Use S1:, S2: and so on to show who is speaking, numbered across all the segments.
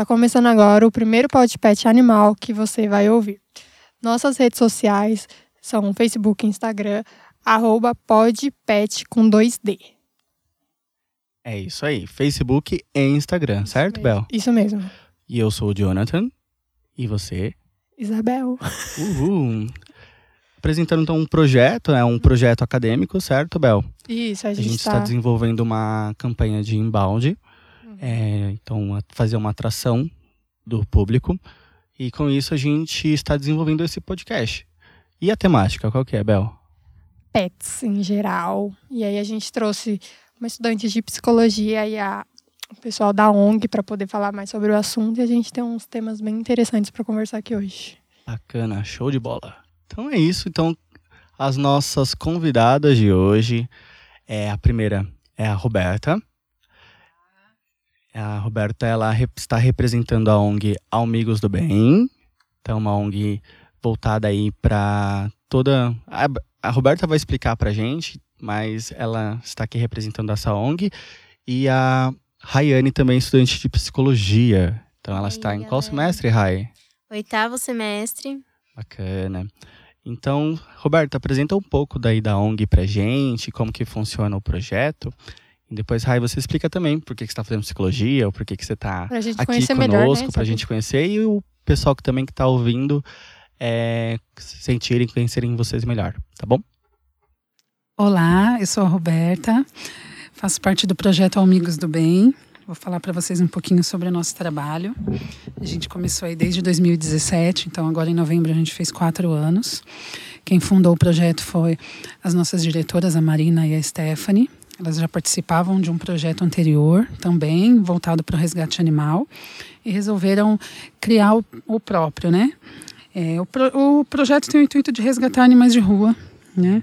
S1: Tá começando agora o primeiro podcast animal que você vai ouvir. Nossas redes sociais são Facebook e Instagram, arroba podpet com 2D.
S2: É isso aí, Facebook e Instagram, certo, Bel?
S1: Isso mesmo.
S2: E eu sou o Jonathan. E você?
S1: Isabel.
S2: Uhul. Apresentando então um projeto, é um projeto acadêmico, certo, Bel?
S1: Isso, a
S2: A
S1: gente
S2: gente está
S1: está.
S2: desenvolvendo uma campanha de inbound,
S1: Uhum.
S2: É, então fazer uma atração do público. E com isso a gente está desenvolvendo esse podcast. E a temática, qual que é, Bel?
S1: pets em geral. E aí a gente trouxe uma estudante de psicologia e a, o pessoal da ONG para poder falar mais sobre o assunto. E a gente tem uns temas bem interessantes para conversar aqui hoje.
S2: Bacana, show de bola. Então é isso. Então, as nossas convidadas de hoje é a primeira é a Roberta. A Roberta ela está representando a ONG Amigos do Bem. Então, uma ONG voltada aí para toda. A, a Roberta vai explicar pra gente, mas ela está aqui representando essa ONG. E a Rayane também, estudante de psicologia. Então, ela
S3: aí,
S2: está em qual semestre, Ray?
S3: Oitavo semestre.
S2: Bacana. Então, Roberto, apresenta um pouco daí da ONG pra gente, como que funciona o projeto. Depois, Rai, você explica também por que, que você está fazendo psicologia, ou por que, que você está aqui conosco,
S1: melhor, né?
S2: pra
S1: Saber-
S2: gente conhecer. E o pessoal que também que tá ouvindo é, sentirem, conhecerem vocês melhor, tá bom?
S4: Olá, eu sou a Roberta, faço parte do projeto Amigos do Bem. Vou falar para vocês um pouquinho sobre o nosso trabalho. A gente começou aí desde 2017, então agora em novembro a gente fez quatro anos. Quem fundou o projeto foi as nossas diretoras, a Marina e a Stephanie. Elas já participavam de um projeto anterior, também voltado para o resgate animal, e resolveram criar o, o próprio, né? É, o, pro- o projeto tem o intuito de resgatar animais de rua, né?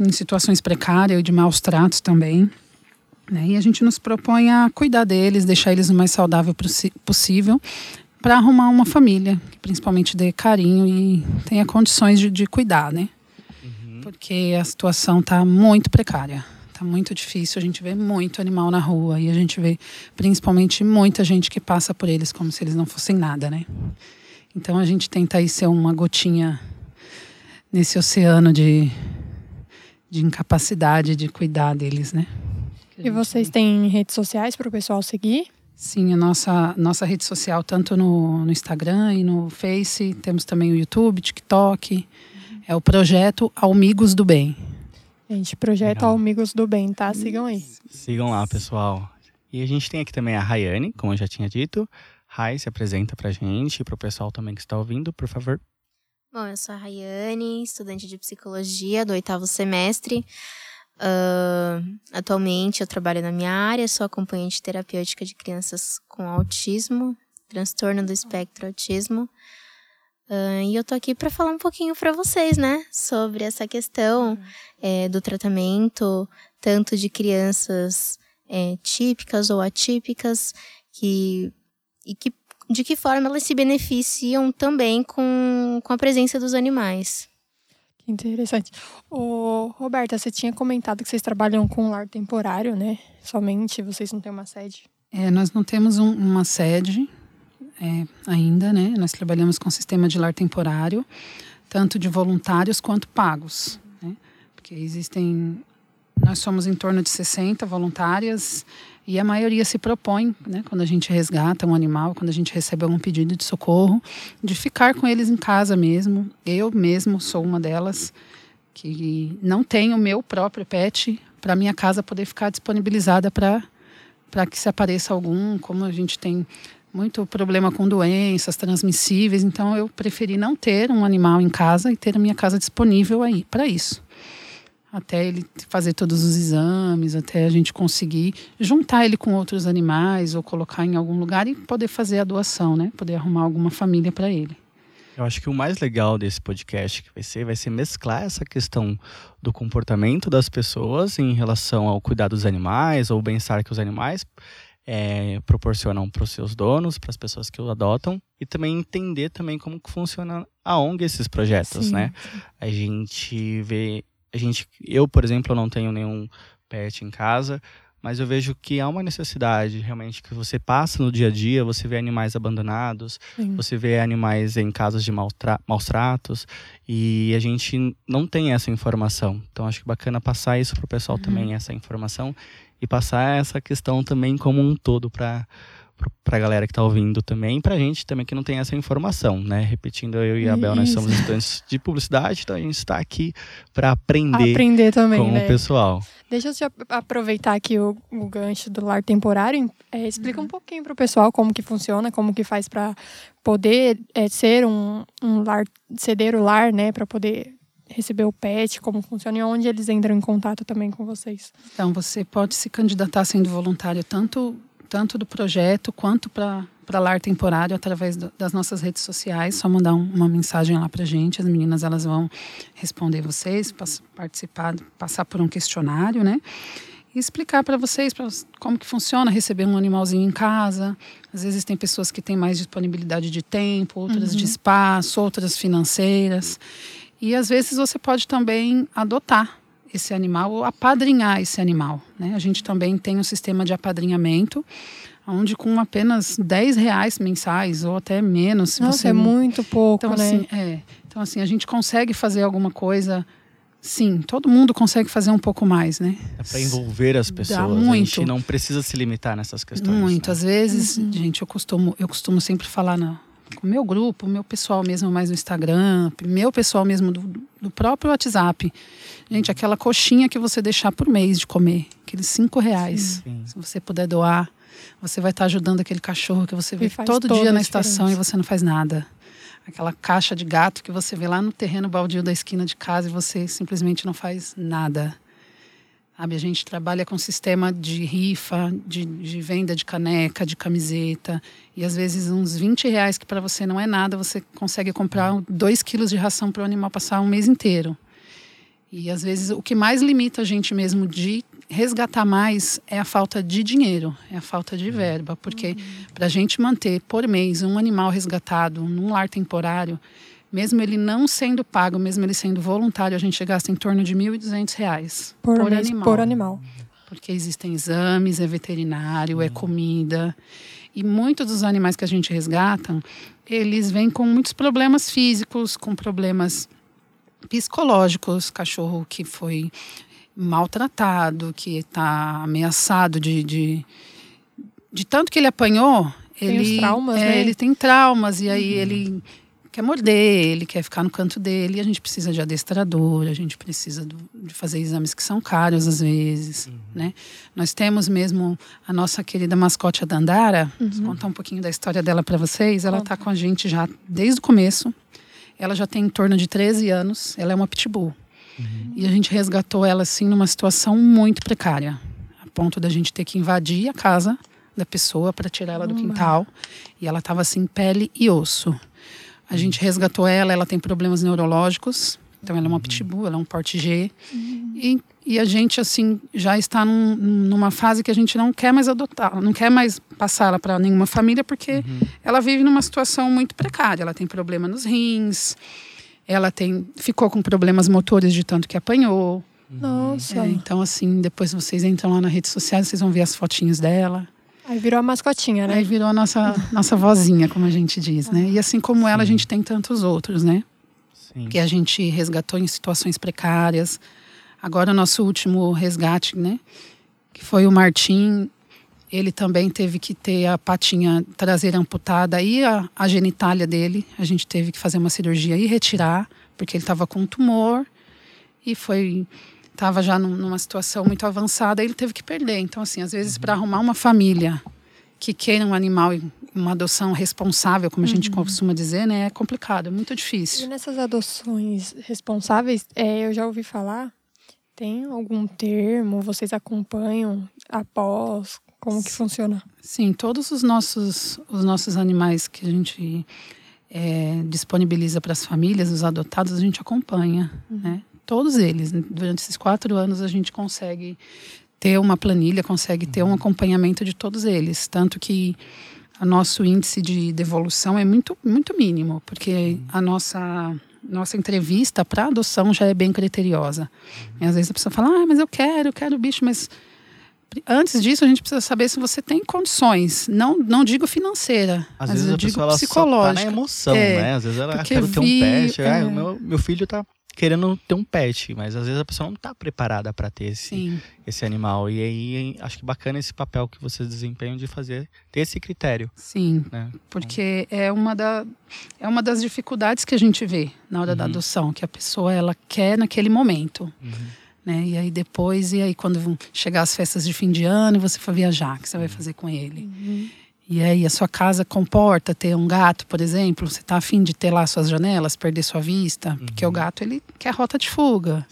S4: em situações precárias e de maus tratos também. Né? E a gente nos propõe a cuidar deles, deixar eles o mais saudável possível para arrumar uma família que principalmente dê carinho e tenha condições de, de cuidar, né? Porque a situação está muito precária. Está muito difícil, a gente vê muito animal na rua e a gente vê principalmente muita gente que passa por eles como se eles não fossem nada, né? Então a gente tenta aí ser uma gotinha nesse oceano de, de incapacidade de cuidar deles, né?
S1: E vocês têm redes sociais para o pessoal seguir?
S4: Sim, a nossa, nossa rede social, tanto no, no Instagram e no Face, temos também o YouTube, TikTok. É o projeto Amigos do Bem.
S1: Gente, projeto
S2: Legal.
S1: Amigos do Bem, tá? Sigam aí.
S2: Sigam lá, pessoal. E a gente tem aqui também a Rayane, como eu já tinha dito. Rai, se apresenta pra gente e pro pessoal também que está ouvindo, por favor.
S3: Bom, eu sou a Rayane, estudante de psicologia do oitavo semestre. Ah, atualmente eu trabalho na minha área, sou acompanhante terapêutica de crianças com autismo, transtorno do espectro autismo. Ah, e eu tô aqui para falar um pouquinho para vocês, né, sobre essa questão eh, do tratamento, tanto de crianças eh, típicas ou atípicas, que, e que, de que forma elas se beneficiam também com, com a presença dos animais.
S1: Que interessante. Ô, Roberta, você tinha comentado que vocês trabalham com lar temporário, né? Somente, vocês não têm uma sede.
S4: É, nós não temos um- uma sede é, ainda, né? Nós trabalhamos com sistema de lar temporário, tanto de voluntários quanto pagos, né? Porque existem... Nós somos em torno de 60 voluntárias e a maioria se propõe, né, quando a gente resgata um animal, quando a gente recebe algum pedido de socorro, de ficar com eles em casa mesmo. Eu mesmo sou uma delas que não tenho o meu próprio pet para minha casa poder ficar disponibilizada para para que se apareça algum, como a gente tem muito problema com doenças transmissíveis, então eu preferi não ter um animal em casa e ter a minha casa disponível aí para isso. Até ele fazer todos os exames, até a gente conseguir juntar ele com outros animais ou colocar em algum lugar e poder fazer a doação, né? Poder arrumar alguma família para ele.
S2: Eu acho que o mais legal desse podcast que vai ser, vai ser mesclar essa questão do comportamento das pessoas em relação ao cuidado dos animais ou bem-estar que os animais é, proporcionam para os seus donos, para as pessoas que o adotam, e também entender também como que funciona a ONG esses projetos,
S1: Sim.
S2: né? A gente vê, a gente, eu por exemplo, não tenho nenhum pet em casa, mas eu vejo que há uma necessidade realmente que você passa no dia a dia, você vê animais abandonados,
S1: Sim.
S2: você vê animais em casos de maus tratos e a gente não tem essa informação. Então acho que bacana passar isso pro pessoal também, essa informação e passar essa questão também como um todo para para galera que tá ouvindo também, pra gente também que não tem essa informação, né? Repetindo, eu e a Bel, nós somos estudantes de publicidade, então a gente está aqui para aprender,
S1: Aprender também,
S2: com
S1: né?
S2: o pessoal.
S1: Deixa eu te aproveitar aqui o, o gancho do lar temporário. É, explica um pouquinho para o pessoal como que funciona, como que faz para poder é, ser um, um lar, ceder o lar, né? Para poder receber o pet, como funciona e onde eles entram em contato também com vocês.
S4: Então, você pode se candidatar sendo voluntário tanto, tanto do projeto quanto para para lar temporário através do- das nossas redes sociais. Só mandar um- uma mensagem lá para gente. As meninas elas vão responder vocês, participar, passar por um questionário, né? E explicar para vocês pra, como que funciona receber um animalzinho em casa. Às vezes tem pessoas que têm mais disponibilidade de tempo, outras de espaço, outras financeiras. E às vezes você pode também adotar esse animal ou apadrinhar esse animal. Né? A gente também tem um sistema de apadrinhamento, onde com apenas 10 reais mensais ou até menos, se
S1: Nossa,
S4: você
S1: é muito pouco,
S4: então,
S1: né?
S4: assim, é. Então, assim, a gente consegue fazer alguma coisa. Sim, todo mundo consegue fazer um pouco mais, né?
S2: É para envolver as pessoas. A
S4: muito.
S2: gente não precisa se limitar nessas questões.
S4: Muito.
S2: né?
S4: Às vezes, gente, eu costumo, eu costumo sempre falar na, com o meu grupo, o meu pessoal mesmo mais no Instagram, meu pessoal mesmo do, do próprio WhatsApp. Gente, aquela coxinha que você deixar por mês de comer, aqueles cinco reais,
S2: Sim.
S4: se você puder doar, você vai estar ajudando aquele cachorro que você vê todo dia na estação e você não faz nada. Aquela caixa de gato que você vê lá no terreno baldio da esquina de casa e você simplesmente não faz nada. Sabe, a gente trabalha com sistema de rifa, de, de venda de caneca, de camiseta. E às vezes uns 20 reais, que para você não é nada, você consegue comprar 2 quilos de ração para o animal passar um mês inteiro. E às vezes o que mais limita a gente mesmo de resgatar mais é a falta de dinheiro, é a falta de verba. Porque para a gente manter por mês um animal resgatado num lar temporário, mesmo ele não sendo pago, mesmo ele sendo voluntário, a gente gasta em torno de 1.200 reais
S1: Por, mês, por animal.
S4: porque existem exames, é veterinário, é comida. E muitos dos animais que a gente resgata, eles vêm com muitos problemas físicos, com problemas psicológicos. Cachorro que foi maltratado, que está ameaçado de, de, de tanto que ele apanhou.
S1: Tem
S4: ele,
S1: traumas,
S4: é,
S1: né?
S4: Ele tem traumas, e aí ele quer morder, ele quer ficar no canto dele, e a gente precisa de adestrador, a gente precisa do- de fazer exames que são caros às vezes, né? Nós temos mesmo a nossa querida mascote a Dandara, vou contar um pouquinho da história dela para vocês. Ela está com a gente já desde o começo. Ela já tem em torno de 13 anos, ela é uma pitbull. E a gente resgatou ela assim numa situação muito precária, a ponto da gente ter que invadir a casa da pessoa para tirar ela do quintal. E ela estava assim, pele e osso. A gente resgatou ela, ela tem problemas neurológicos. Então ela é uma pitbull, ela é um porte G. E, e a gente assim já está num- numa fase que a gente não quer mais adotar, não quer mais passar ela para nenhuma família porque ela vive numa situação muito precária. Ela tem problema nos rins, ela tem ficou com problemas motores de tanto que apanhou.
S1: Nossa.
S4: É, então assim, depois vocês entram lá nas redes sociais, vocês vão ver as fotinhos dela.
S1: Aí virou a mascotinha, né?
S4: Aí virou a nossa, nossa vozinha, como a gente diz, né? E assim como ela, a gente tem tantos outros, né?
S2: Sim.
S4: Que a gente resgatou em situações precárias. Agora, o nosso último resgate, né? Que foi o Martim. Ele também teve que ter a patinha traseira amputada e a, a genitália dele. A gente teve que fazer uma cirurgia e retirar, porque ele estava com um tumor. E foi estava já num- numa situação muito avançada, ele teve que perder. Então, assim, às vezes, para arrumar uma família que queira um animal, uma adoção responsável, como a gente costuma dizer, né, é complicado, é muito
S1: E
S4: difícil.
S1: nessas adoções responsáveis, é, eu já ouvi falar, tem algum termo, vocês acompanham após, como que funciona?
S4: Sim, todos os nossos, os nossos animais que a gente é, disponibiliza para as famílias, os adotados, a gente acompanha, né? Todos eles. Durante esses quatro anos a gente consegue ter uma planilha, consegue ter um acompanhamento de todos eles. Tanto que o nosso índice de devolução é muito, muito mínimo, porque a nossa, nossa entrevista para adoção já é bem criteriosa. E às vezes a pessoa fala, ah, mas eu quero, eu quero bicho, mas antes disso, a gente precisa saber se você tem condições. Não, não digo financeira,
S2: Às
S4: mas
S2: vezes
S4: eu
S2: a
S4: digo
S2: pessoa ela só tá
S4: psicológica.
S2: na emoção,
S4: É,
S2: né? Às vezes ela quer ter um pet.
S4: é.
S2: Ah, o meu, meu filho tá querendo ter um pet, mas às vezes a pessoa não tá preparada para ter esse,
S4: Sim,
S2: esse animal. E aí acho que bacana esse papel que vocês desempenham de fazer, ter esse critério,
S4: sim.
S2: né?
S4: Porque é uma, da, é uma das dificuldades que a gente vê na hora da
S2: Uhum.
S4: adoção, que a pessoa ela quer naquele momento.
S2: Uhum.
S4: Né? E aí depois, e aí quando vão chegar as festas de fim de ano e você for viajar, o que você vai fazer com ele? E aí a sua casa comporta ter um gato, por exemplo, você tá afim de ter lá suas janelas, perder sua vista, porque o gato ele quer rota de fuga.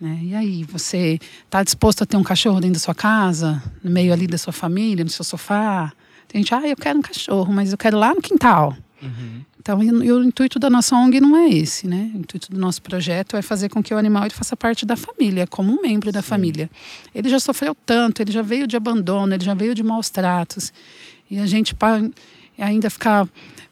S4: Né? E aí, você está disposto a ter um cachorro dentro da sua casa, no meio ali da sua família, no seu sofá? Tem gente, ah, eu quero um cachorro, mas eu quero lá no quintal.
S2: Uhum.
S4: Então, e, e o intuito da nossa ONG não é esse, né? O intuito do nosso projeto é fazer com que o animal ele faça parte da família, como um membro da família. Ele já sofreu tanto, ele já veio de abandono, ele já veio de maus tratos. E a gente ainda ficar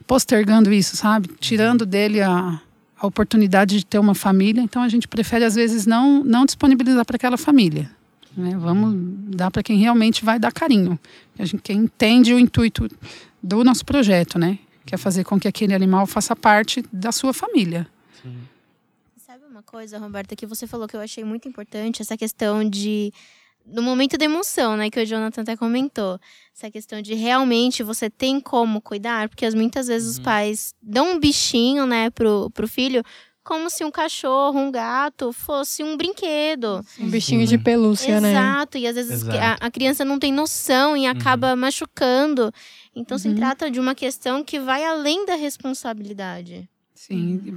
S4: postergando isso, sabe? Tirando dele a, a oportunidade de ter uma família. Então, a gente prefere, às vezes, não, não disponibilizar para aquela família. Né? Vamos dar para quem realmente vai dar carinho. A gente, quem entende o intuito do nosso projeto, né? Que é fazer com que aquele animal faça parte da sua família.
S3: Sabe uma coisa, Roberta, que você falou que eu achei muito importante? Essa questão de. No momento da emoção, né? Que o Jonathan até comentou. Essa questão de realmente você tem como cuidar, porque as- muitas vezes os pais dão um bichinho, né, pro, pro filho, como se um cachorro, um gato fosse um brinquedo.
S1: Um bichinho de pelúcia, né?
S3: Exato, e às vezes
S2: Exato.
S3: a, a criança não tem noção e acaba machucando. Então se trata de uma questão que vai além da responsabilidade.
S4: Sim,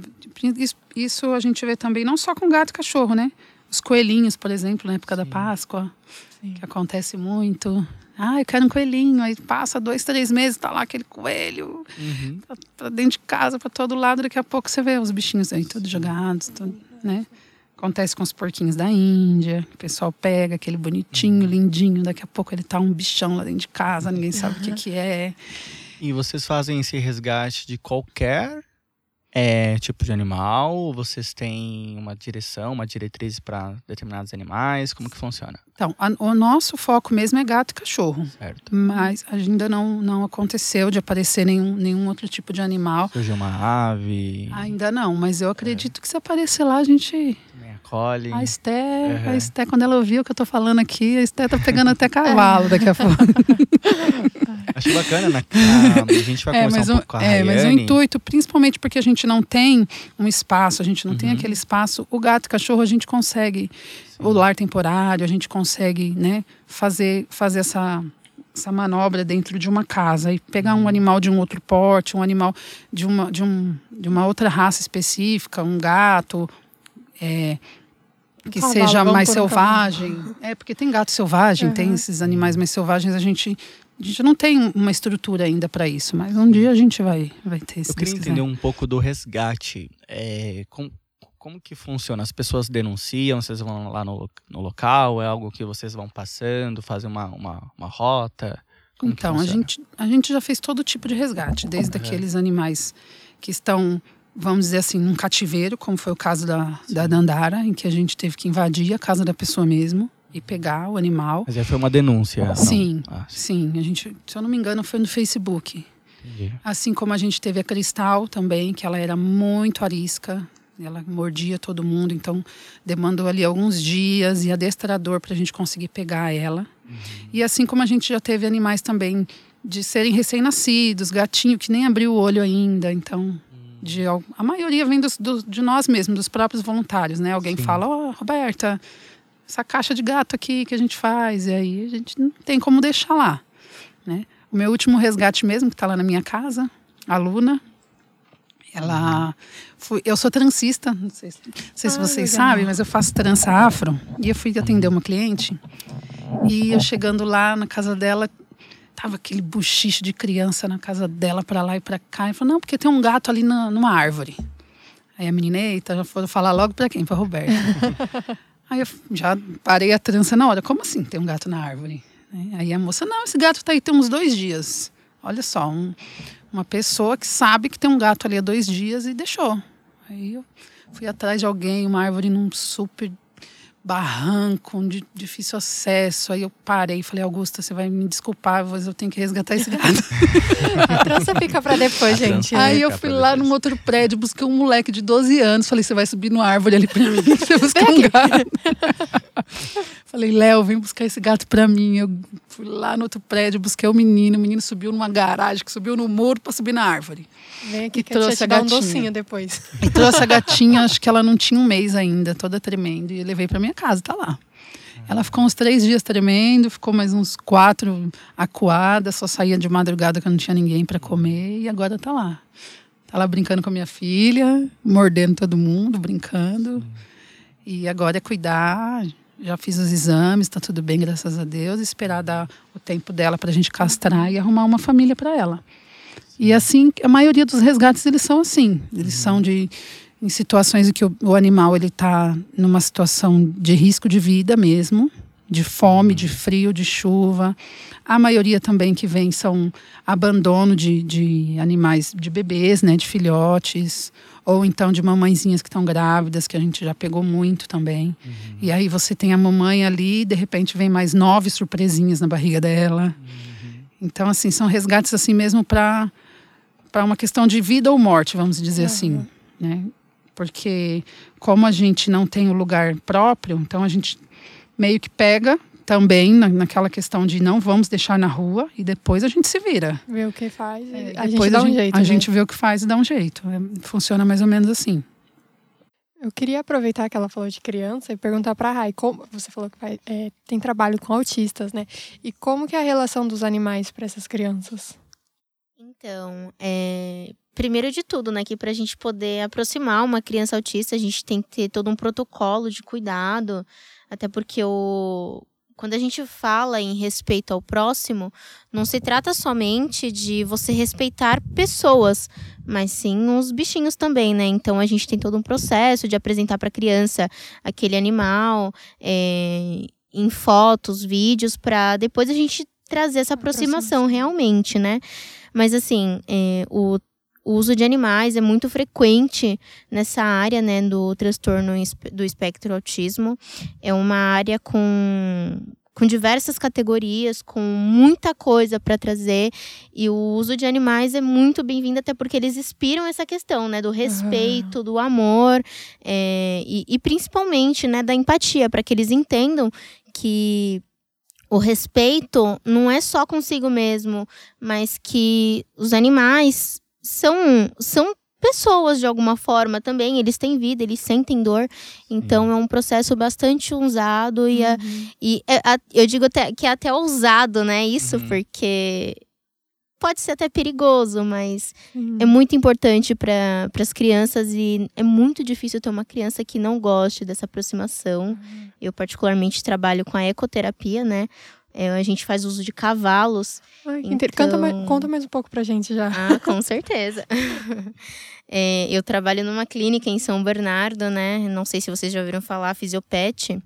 S4: isso a gente vê também não só com gato e cachorro, né? Os coelhinhos, por exemplo, na época da Páscoa,
S1: Sim.
S4: que acontece muito. Ah, eu quero um coelhinho. Aí passa dois, três meses, tá lá aquele coelho
S2: Uhum.
S4: pra, pra dentro de casa, pra todo lado. Daqui a pouco você vê os bichinhos aí todos jogados, tudo, né? Acontece com os porquinhos da Índia. O pessoal pega aquele bonitinho, lindinho. Daqui a pouco ele tá um bichão lá dentro de casa, ninguém sabe o que, que é.
S2: E vocês fazem esse resgate de qualquer é, tipo de animal? Vocês têm uma direção, uma diretriz para determinados animais? Como que funciona?
S4: Então, a- o nosso foco mesmo é gato e cachorro.
S2: Certo.
S4: Mas ainda não, não aconteceu de aparecer nenhum, nenhum outro tipo de animal.
S2: Surgiu uma ave,
S4: Ainda não, mas eu acredito que se aparecer lá, a gente. A Esté,
S2: Uhum.
S4: a Esté, quando ela ouviu o que eu tô falando aqui, a Esté tá pegando até cavalo daqui a pouco.
S2: Acho bacana, né? A gente vai
S4: É,
S2: conversar
S4: mas,
S2: um
S4: o,
S2: pouco com a
S4: é, mas o
S2: Rayane.
S4: intuito, principalmente porque a gente não tem um espaço, a gente não tem
S2: Uhum.
S4: aquele espaço, o gato e cachorro a gente consegue, o lar temporário, a gente consegue né, fazer, fazer essa, essa manobra dentro de uma casa e pegar
S2: Uhum.
S4: um animal de um outro porte, um animal de uma, de um, de uma outra raça específica, um gato. É, que
S1: cavalo,
S4: seja mais
S1: cavalo.
S4: selvagem. É, porque tem gato selvagem, tem
S1: Uhum.
S4: esses animais mais selvagens, a gente, a gente não tem uma estrutura ainda para isso, mas um dia a gente vai, vai ter, se
S2: Eu queria entender um pouco do resgate. É, com- como que funciona? As pessoas denunciam, vocês vão lá no, no local? É algo que vocês vão passando, fazem uma, uma, uma rota? Como
S4: Então, a gente, a gente já fez todo tipo de resgate, desde aqueles animais que estão, vamos dizer assim, num cativeiro, como foi o caso da, da Dandara, em que a gente teve que invadir a casa da pessoa mesmo e pegar o animal.
S2: Mas aí foi uma denúncia.
S4: Sim.
S2: Ah,
S4: Sim, a gente, se eu não me engano, foi no Facebook.
S2: entendi.
S4: Assim como a gente teve a Cristal também, que ela era muito arisca, ela mordia todo mundo, então demandou ali alguns dias e adestrador para a gente conseguir pegar ela. E assim como a gente já teve animais também de serem recém-nascidos, gatinho que nem abriu o olho ainda, então de, a maioria vem dos, do- de nós mesmos, dos próprios voluntários, né? Alguém
S2: Sim.
S4: fala, ó, Roberta, essa caixa de gato aqui que a gente faz, e aí a gente não tem como deixar lá, né? O meu último resgate mesmo, que está lá na minha casa, a Luna, ela. Fui, eu sou transista, não sei, se- não sei se
S1: Ah,
S4: vocês
S1: legal.
S4: sabem, mas eu faço trança afro. E eu fui atender uma cliente. E eu chegando lá na casa dela, tava aquele buchicho de criança na casa dela, para lá e para cá. E falou: não, porque tem um gato ali na, numa árvore. Aí a menina, eita, já foram falar logo para quem? Para Roberta. Aí eu já parei a trança na hora. Como assim tem um gato na árvore? Aí a moça, não, esse gato tá aí tem uns dois dias. Olha só, um- uma pessoa que sabe que tem um gato ali há dois dias e deixou. Aí eu fui atrás de alguém, uma árvore num super barranco, um difícil acesso. Aí eu parei e falei, Augusta, você vai me desculpar, mas eu tenho que resgatar esse gado.
S1: a trança fica para depois, gente.
S4: Aí eu fui lá num outro prédio, busquei um moleque de 12 anos, falei, você vai subir no árvore ali para mim, você buscar um gato. falei, Léo, vem buscar esse gato para mim. Eu fui lá no outro prédio, busquei o menino, o menino subiu numa garagem, que subiu no muro para subir na árvore.
S1: Vem aqui e que trouxe a gatinha. um docinho depois.
S4: E trouxe a gatinha, acho que ela não tinha um mês ainda, toda tremendo, e levei para minha casa, tá lá. Ela ficou uns três dias tremendo, ficou mais uns quatro acuada, só saía de madrugada que não tinha ninguém para comer e agora tá lá. Tá lá brincando com a minha filha, mordendo todo mundo, brincando. E agora é cuidar. Já fiz os exames, tá tudo bem, graças a Deus. Esperar dar o tempo dela para a gente castrar e arrumar uma família para ela. E assim, a maioria dos resgates eles são assim. Eles são de em situações em que o, o animal ele está numa situação de risco de vida mesmo, de fome, de frio, de chuva. A maioria também que vem são abandono de, de animais, de bebês, né, de filhotes, ou então de mamãezinhas que estão grávidas, que a gente já pegou muito também. Uhum. E aí você tem a mamãe ali, de repente vem mais nove surpresinhas na barriga dela. Uhum. Então, assim, são resgates assim mesmo para para uma questão de vida ou morte, vamos dizer uhum. assim, né? Porque como a gente não tem o lugar próprio, então a gente meio que pega também na, naquela questão de não vamos deixar na rua e depois a gente se vira.
S1: Vê o que faz. É, a gente dá um jeito.
S4: A né? gente vê o que faz e dá um jeito. É, funciona mais ou menos assim.
S1: Eu queria aproveitar que ela falou de criança e perguntar para a Rai, como você falou que vai, é, tem trabalho com autistas, né? E como que é a relação dos animais para essas crianças?
S3: Então, é, primeiro de tudo, né, que para a gente poder aproximar uma criança autista, a gente tem que ter todo um protocolo de cuidado, até porque o quando a gente fala em respeito ao próximo, não se trata somente de você respeitar pessoas, mas sim os bichinhos também, né? Então a gente tem todo um processo de apresentar para a criança aquele animal é, em fotos, vídeos, para depois a gente trazer essa aproximação, aproximação. realmente, né? Mas assim, é, o o uso de animais é muito frequente nessa área, né, do transtorno do espectro autismo. É uma área com com diversas categorias, com muita coisa para trazer. E o uso de animais é muito bem-vindo, até porque eles inspiram essa questão, né? Do respeito, uhum. do amor é, e, e, principalmente, né? Da empatia, para que eles entendam que o respeito não é só consigo mesmo, mas que os animais são, são pessoas de alguma forma também, eles têm vida, eles sentem dor, então uhum. é um processo bastante usado e, uhum. a, e é, a, eu digo até, que é até ousado, né, isso, uhum. porque pode ser até perigoso, mas uhum. é muito importante para as crianças e é muito difícil ter uma criança que não goste dessa aproximação. Uhum. Eu particularmente trabalho com a ecoterapia, né, é, a gente faz uso de cavalos.
S1: Ai, então... Canta mais, conta mais um pouco pra gente já.
S3: Ah, com certeza. é, eu trabalho numa clínica em São Bernardo, né? Não sei se vocês já ouviram falar, Fisiopet.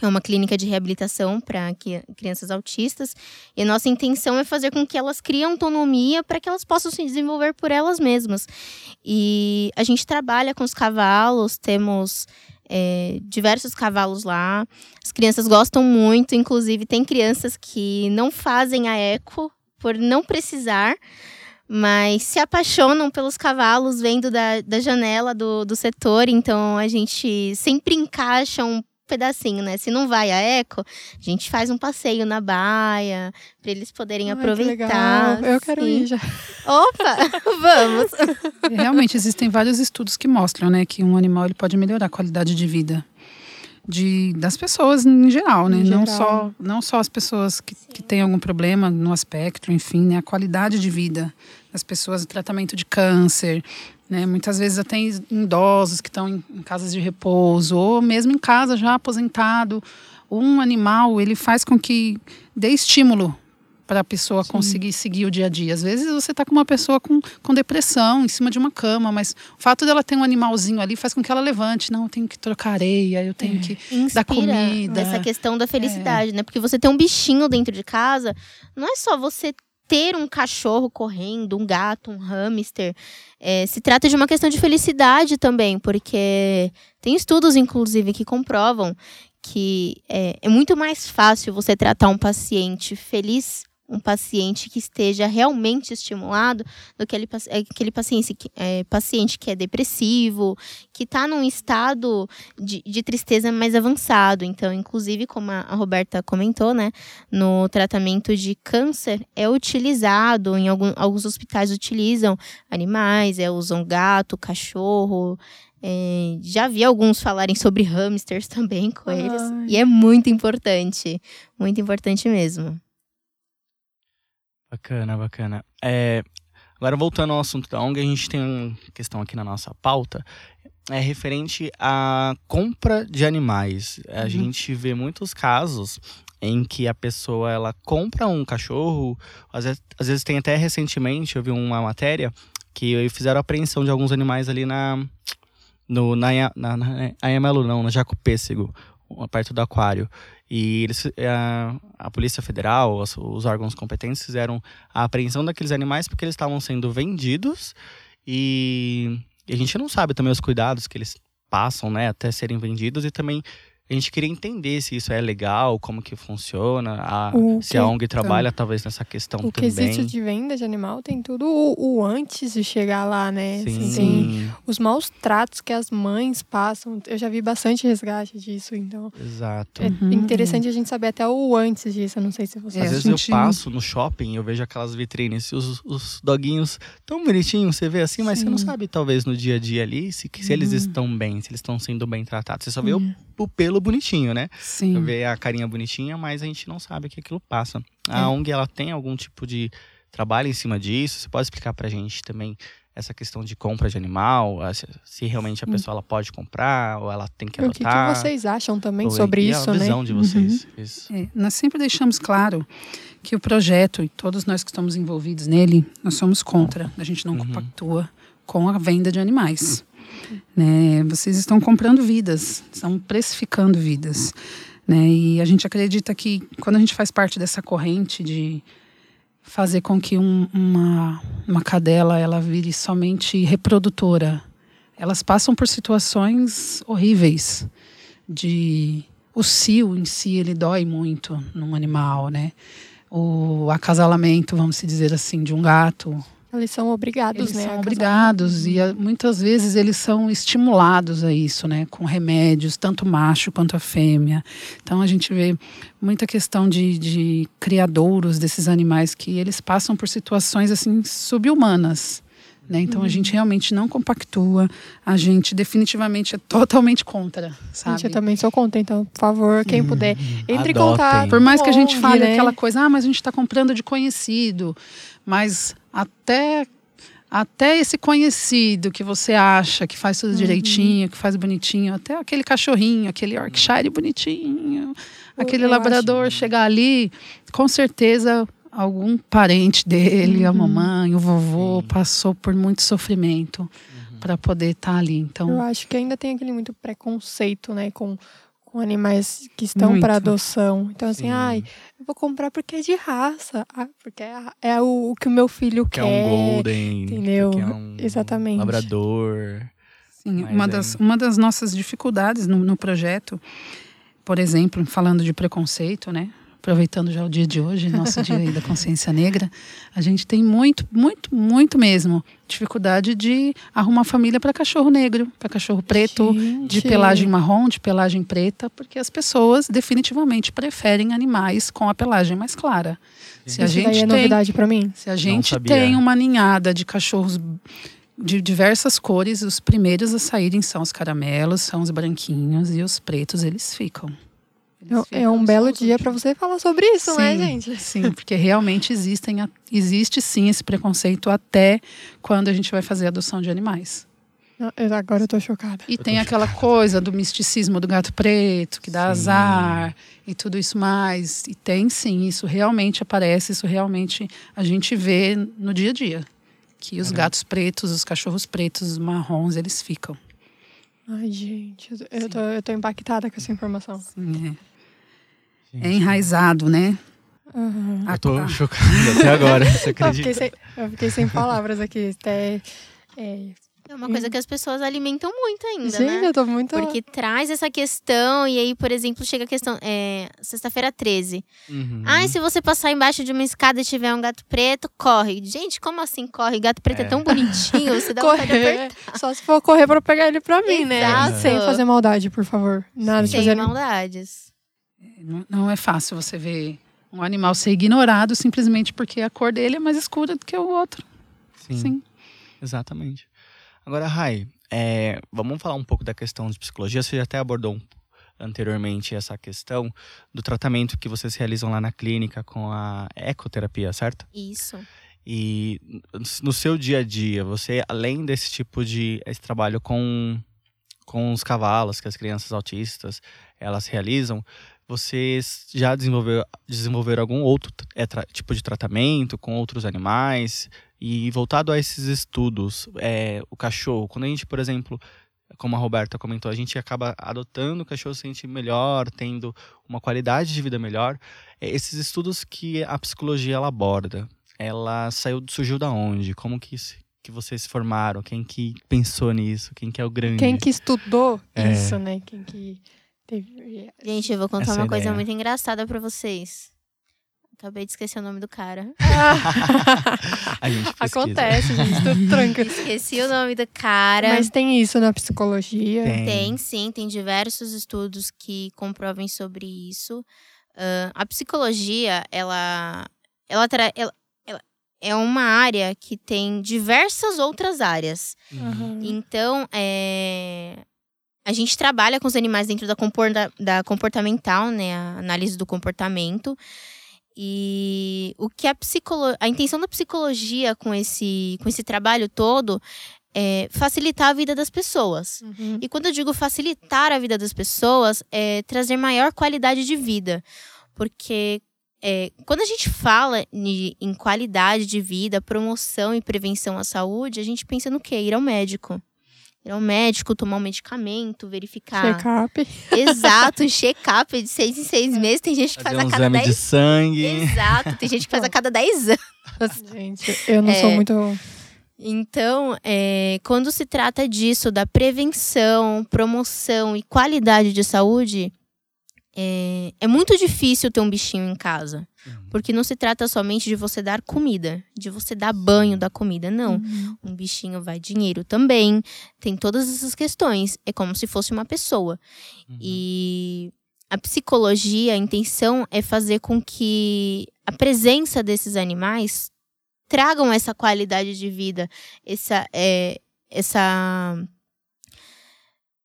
S3: É uma clínica de reabilitação para crianças autistas. E nossa intenção é fazer com que elas criem autonomia para que elas possam se desenvolver por elas mesmas. E a gente trabalha com os cavalos, temos é, diversos cavalos lá. As crianças gostam muito, inclusive tem crianças que não fazem a eco por não precisar, mas se apaixonam pelos cavalos vendo da, da janela do, do setor, então a gente sempre encaixa um pedacinho, né? Se não vai a Eco, a gente faz um passeio na baia para eles poderem Ai, aproveitar.
S1: Eu quero Sim. ir já.
S3: Opa, vamos.
S4: Realmente existem vários estudos que mostram, né, que um animal ele pode melhorar a qualidade de vida de, das pessoas em geral, né? Em não, geral. Só, não só as pessoas que, que têm algum problema no aspecto, enfim, né? A qualidade de vida das pessoas, tratamento de câncer, né? Muitas vezes até idosos que estão em, em casas de repouso, ou mesmo em casa já aposentado. Um animal, ele faz com que dê estímulo para a pessoa Sim. conseguir seguir o dia a dia. Às vezes você está com uma pessoa com, com depressão em cima de uma cama, mas o fato dela ter um animalzinho ali faz com que ela levante. Não, eu tenho que trocar areia, eu tenho é. que Inspira dar comida.
S3: Essa questão da felicidade, é. né? Porque você tem um bichinho dentro de casa, não é só você ter um cachorro correndo, um gato, um hamster. É, se trata de uma questão de felicidade também, porque tem estudos, inclusive, que comprovam que é, é muito mais fácil você tratar um paciente feliz um paciente que esteja realmente estimulado do que aquele, é, aquele paciente, é, paciente que é depressivo, que está num estado de, de, tristeza mais avançado. Então, inclusive, como a Roberta comentou, né, no tratamento de câncer é utilizado, em algum, alguns hospitais utilizam animais, é, usam gato, cachorro. É, já vi alguns falarem sobre hamsters também com Ai. eles. E é muito importante. Muito importante mesmo.
S2: Bacana, bacana. É, agora, voltando ao assunto da ONG, a gente tem uma questão aqui na nossa pauta, é referente à compra de animais. A uhum. gente vê muitos casos em que a pessoa ela compra um cachorro, às vezes, às vezes tem até recentemente, eu vi uma matéria que fizeram apreensão de alguns animais ali na no na, na, na Ayamalu, não, na Jacopêssego, perto do aquário. E eles, a, a Polícia Federal, os, os, órgãos competentes, fizeram a apreensão daqueles animais porque eles estavam sendo vendidos e, e, a gente não sabe também os cuidados que eles passam, né, até serem vendidos e também a gente queria entender se isso é legal, como que funciona, a, se a ONG trabalha então, talvez nessa questão
S1: o
S2: também.
S1: O quesito de venda de animal tem tudo o, o antes de chegar lá, né?
S2: Sim.
S1: Assim, tem os maus tratos que as mães passam. Eu já vi bastante resgate disso, então.
S2: Exato.
S1: É uhum. interessante a gente saber até o antes disso. Eu não sei se você.
S2: É, Às vezes gente... eu passo no shopping, eu vejo aquelas vitrines, os, os doguinhos tão bonitinhos, você vê assim, mas Sim. você não sabe talvez no dia a dia ali se, se uhum. eles estão bem, se eles estão sendo bem tratados. Você só vê uhum. o, o pelo bonitinho, né?
S4: Sim.
S2: Ver a carinha bonitinha, mas a gente não sabe que aquilo passa. A é. ONG, ela tem algum tipo de trabalho em cima disso? Você pode explicar pra gente também essa questão de compra de animal, se realmente a pessoa ela pode comprar ou ela tem que adotar.
S1: O que, que vocês acham também ou, sobre
S2: e
S1: isso,
S2: a visão
S1: né?
S2: de vocês.
S4: Uhum. É, nós sempre deixamos claro que o projeto e todos nós que estamos envolvidos nele, nós somos contra. A gente não uhum. compactua com a venda de animais. Né? Vocês estão comprando vidas, estão precificando vidas. Né? E a gente acredita que quando a gente faz parte dessa corrente de fazer com que um, uma, uma cadela ela vire somente reprodutora, elas passam por situações horríveis de o cio em si ele dói muito num animal, né? O acasalamento, vamos dizer assim, de um gato
S1: eles são obrigados,
S4: eles
S1: né?
S4: São obrigados e a, muitas vezes eles são estimulados a isso, né? Com remédios, tanto macho quanto a fêmea. Então a gente vê muita questão de, de criadouros desses animais que eles passam por situações assim subhumanas. Né? Então uhum. a gente realmente não compactua, a gente definitivamente é totalmente contra, sabe?
S1: Gente, eu também sou contra, então, por favor, quem uhum. puder, entre em contato.
S4: Por mais que a gente fale né? aquela coisa, ah, mas a gente está comprando de conhecido, mas até até esse conhecido que você acha que faz tudo uhum. direitinho, que faz bonitinho, até aquele cachorrinho, aquele Yorkshire bonitinho, aquele labrador acho. chegar ali, com certeza algum parente dele, uhum. a mamãe, o vovô, Sim. passou por muito sofrimento uhum. para poder estar tá ali. Então,
S1: eu acho que ainda tem aquele muito preconceito, né, com com animais que estão para adoção. Então, assim, Sim. ai, eu vou comprar porque é de raça. Ah, porque é, é o, o, que o meu filho
S2: porque
S1: quer.
S2: é um golden.
S1: Entendeu?
S2: É um
S1: Exatamente.
S2: labrador.
S4: Sim, uma, é... das, uma das nossas dificuldades no, no projeto, por exemplo, falando de preconceito, né? Aproveitando já o dia de hoje, nosso dia da consciência negra, a gente tem muito, muito, muito mesmo dificuldade de arrumar família para cachorro negro, para cachorro preto, gente. de pelagem marrom, de pelagem preta, porque as pessoas definitivamente preferem animais com a pelagem mais clara.
S1: Se a Isso gente é tem, novidade para mim.
S4: Se a gente tem uma ninhada de cachorros de diversas cores, os primeiros a saírem são os caramelos, são os branquinhos e os pretos eles ficam.
S1: É um belo dia para você falar sobre isso,
S4: né,
S1: sim, né, gente?
S4: Sim, porque realmente existem, existe sim esse preconceito até quando a gente vai fazer adoção de animais.
S1: Agora eu tô chocada.
S4: E eu tem aquela chocada. coisa do misticismo do gato preto, que dá sim. azar e tudo isso mais. E tem sim, isso realmente aparece, isso realmente a gente vê no dia a dia. Que os gatos pretos, os cachorros pretos, os marrons, eles ficam.
S1: Ai, gente, eu tô, eu tô impactada com essa informação.
S4: Sim, é. É enraizado, né?
S2: Uhum. Eu tô chocada até agora, você acredita?
S1: Eu fiquei, sem, eu fiquei sem palavras aqui. Até, é,
S3: É uma coisa que as pessoas alimentam muito ainda,
S1: Gente,
S3: né?
S1: eu tô muito.
S3: Porque traz essa questão, e aí, por exemplo, chega a questão. É, Sexta-feira 13.
S2: Uhum.
S3: Ai, se você passar embaixo de uma escada e tiver um gato preto, corre. Gente, como assim corre? Gato preto é,
S2: É.
S3: tão bonitinho, você dá vontade de apertar.
S1: correr. Só se for correr pra pegar ele pra mim, né?
S3: Exato.
S1: Sem fazer maldade, por favor. Nada de
S3: Sem
S1: fazer.
S3: maldades.
S4: Não, não é fácil você ver um animal ser ignorado simplesmente porque a cor dele é mais escura do que o outro.
S2: Sim,
S4: Sim.
S2: exatamente. Agora, Rai, é, vamos falar um pouco da questão de psicologia. Você já até abordou anteriormente essa questão do tratamento que vocês realizam lá na clínica com a ecoterapia, certo?
S3: Isso.
S2: E no seu dia a dia, você, além desse tipo de esse trabalho com, com os cavalos que as crianças autistas elas realizam, vocês já desenvolveu, desenvolveram algum outro é, tipo de tratamento com outros animais? E voltado a esses estudos, é, o cachorro, quando a gente, por exemplo, como a Roberta comentou, a gente acaba adotando o cachorro se sente melhor, tendo uma qualidade de vida melhor. É, esses estudos que a psicologia ela aborda, ela saiu, surgiu da onde? Como que, que vocês se formaram? Quem que pensou nisso? Quem que é o grande?
S1: Quem que estudou
S2: É.
S1: isso, né? Quem que teve.
S3: Gente, eu vou contar
S2: Essa
S3: uma coisa
S2: ideia.
S3: muito engraçada pra vocês. Acabei de esquecer o nome do cara.
S2: A gente.
S1: Acontece, gente, tudo tranquilo.
S3: Esqueci o nome do cara.
S1: Mas tem isso na psicologia.
S2: Tem.
S3: Tem sim, tem diversos estudos que comprovem sobre isso. Ah, a psicologia, ela, ela, tra- ela, ela é uma área que tem diversas outras áreas.
S2: Uhum.
S3: Então, é, a gente trabalha com os animais dentro da, comporta, da comportamental, né? A análise do comportamento. E o que a psicolo, a intenção da psicologia com esse, com esse trabalho todo é facilitar a vida das pessoas.
S1: Uhum.
S3: E quando eu digo facilitar a vida das pessoas, é trazer maior qualidade de vida. Porque é, quando a gente fala em qualidade de vida, promoção e prevenção à saúde, a gente pensa no quê? Ir ao médico. Ir ao médico, tomar um medicamento, verificar.
S1: Check-up.
S3: Exato, um check-up de seis em seis meses. Tem gente que
S2: Fazer
S3: faz
S2: um
S3: a cada
S2: exame de
S3: dez.
S2: sangue.
S3: Exato, tem gente que faz a cada dez anos.
S1: Gente, eu não sou
S3: É.
S1: muito.
S3: Então, é, quando se trata disso, da prevenção, promoção e qualidade de saúde, é, é muito difícil ter um bichinho em casa.
S2: Uhum.
S3: Porque não se trata somente de você dar comida, de você dar banho da comida. Não.
S1: Uhum.
S3: Um bichinho vai dinheiro também. Tem todas essas questões. É como se fosse uma pessoa.
S2: Uhum.
S3: E a psicologia, a intenção é fazer com que a presença desses animais tragam essa qualidade de vida, essa, é, essa,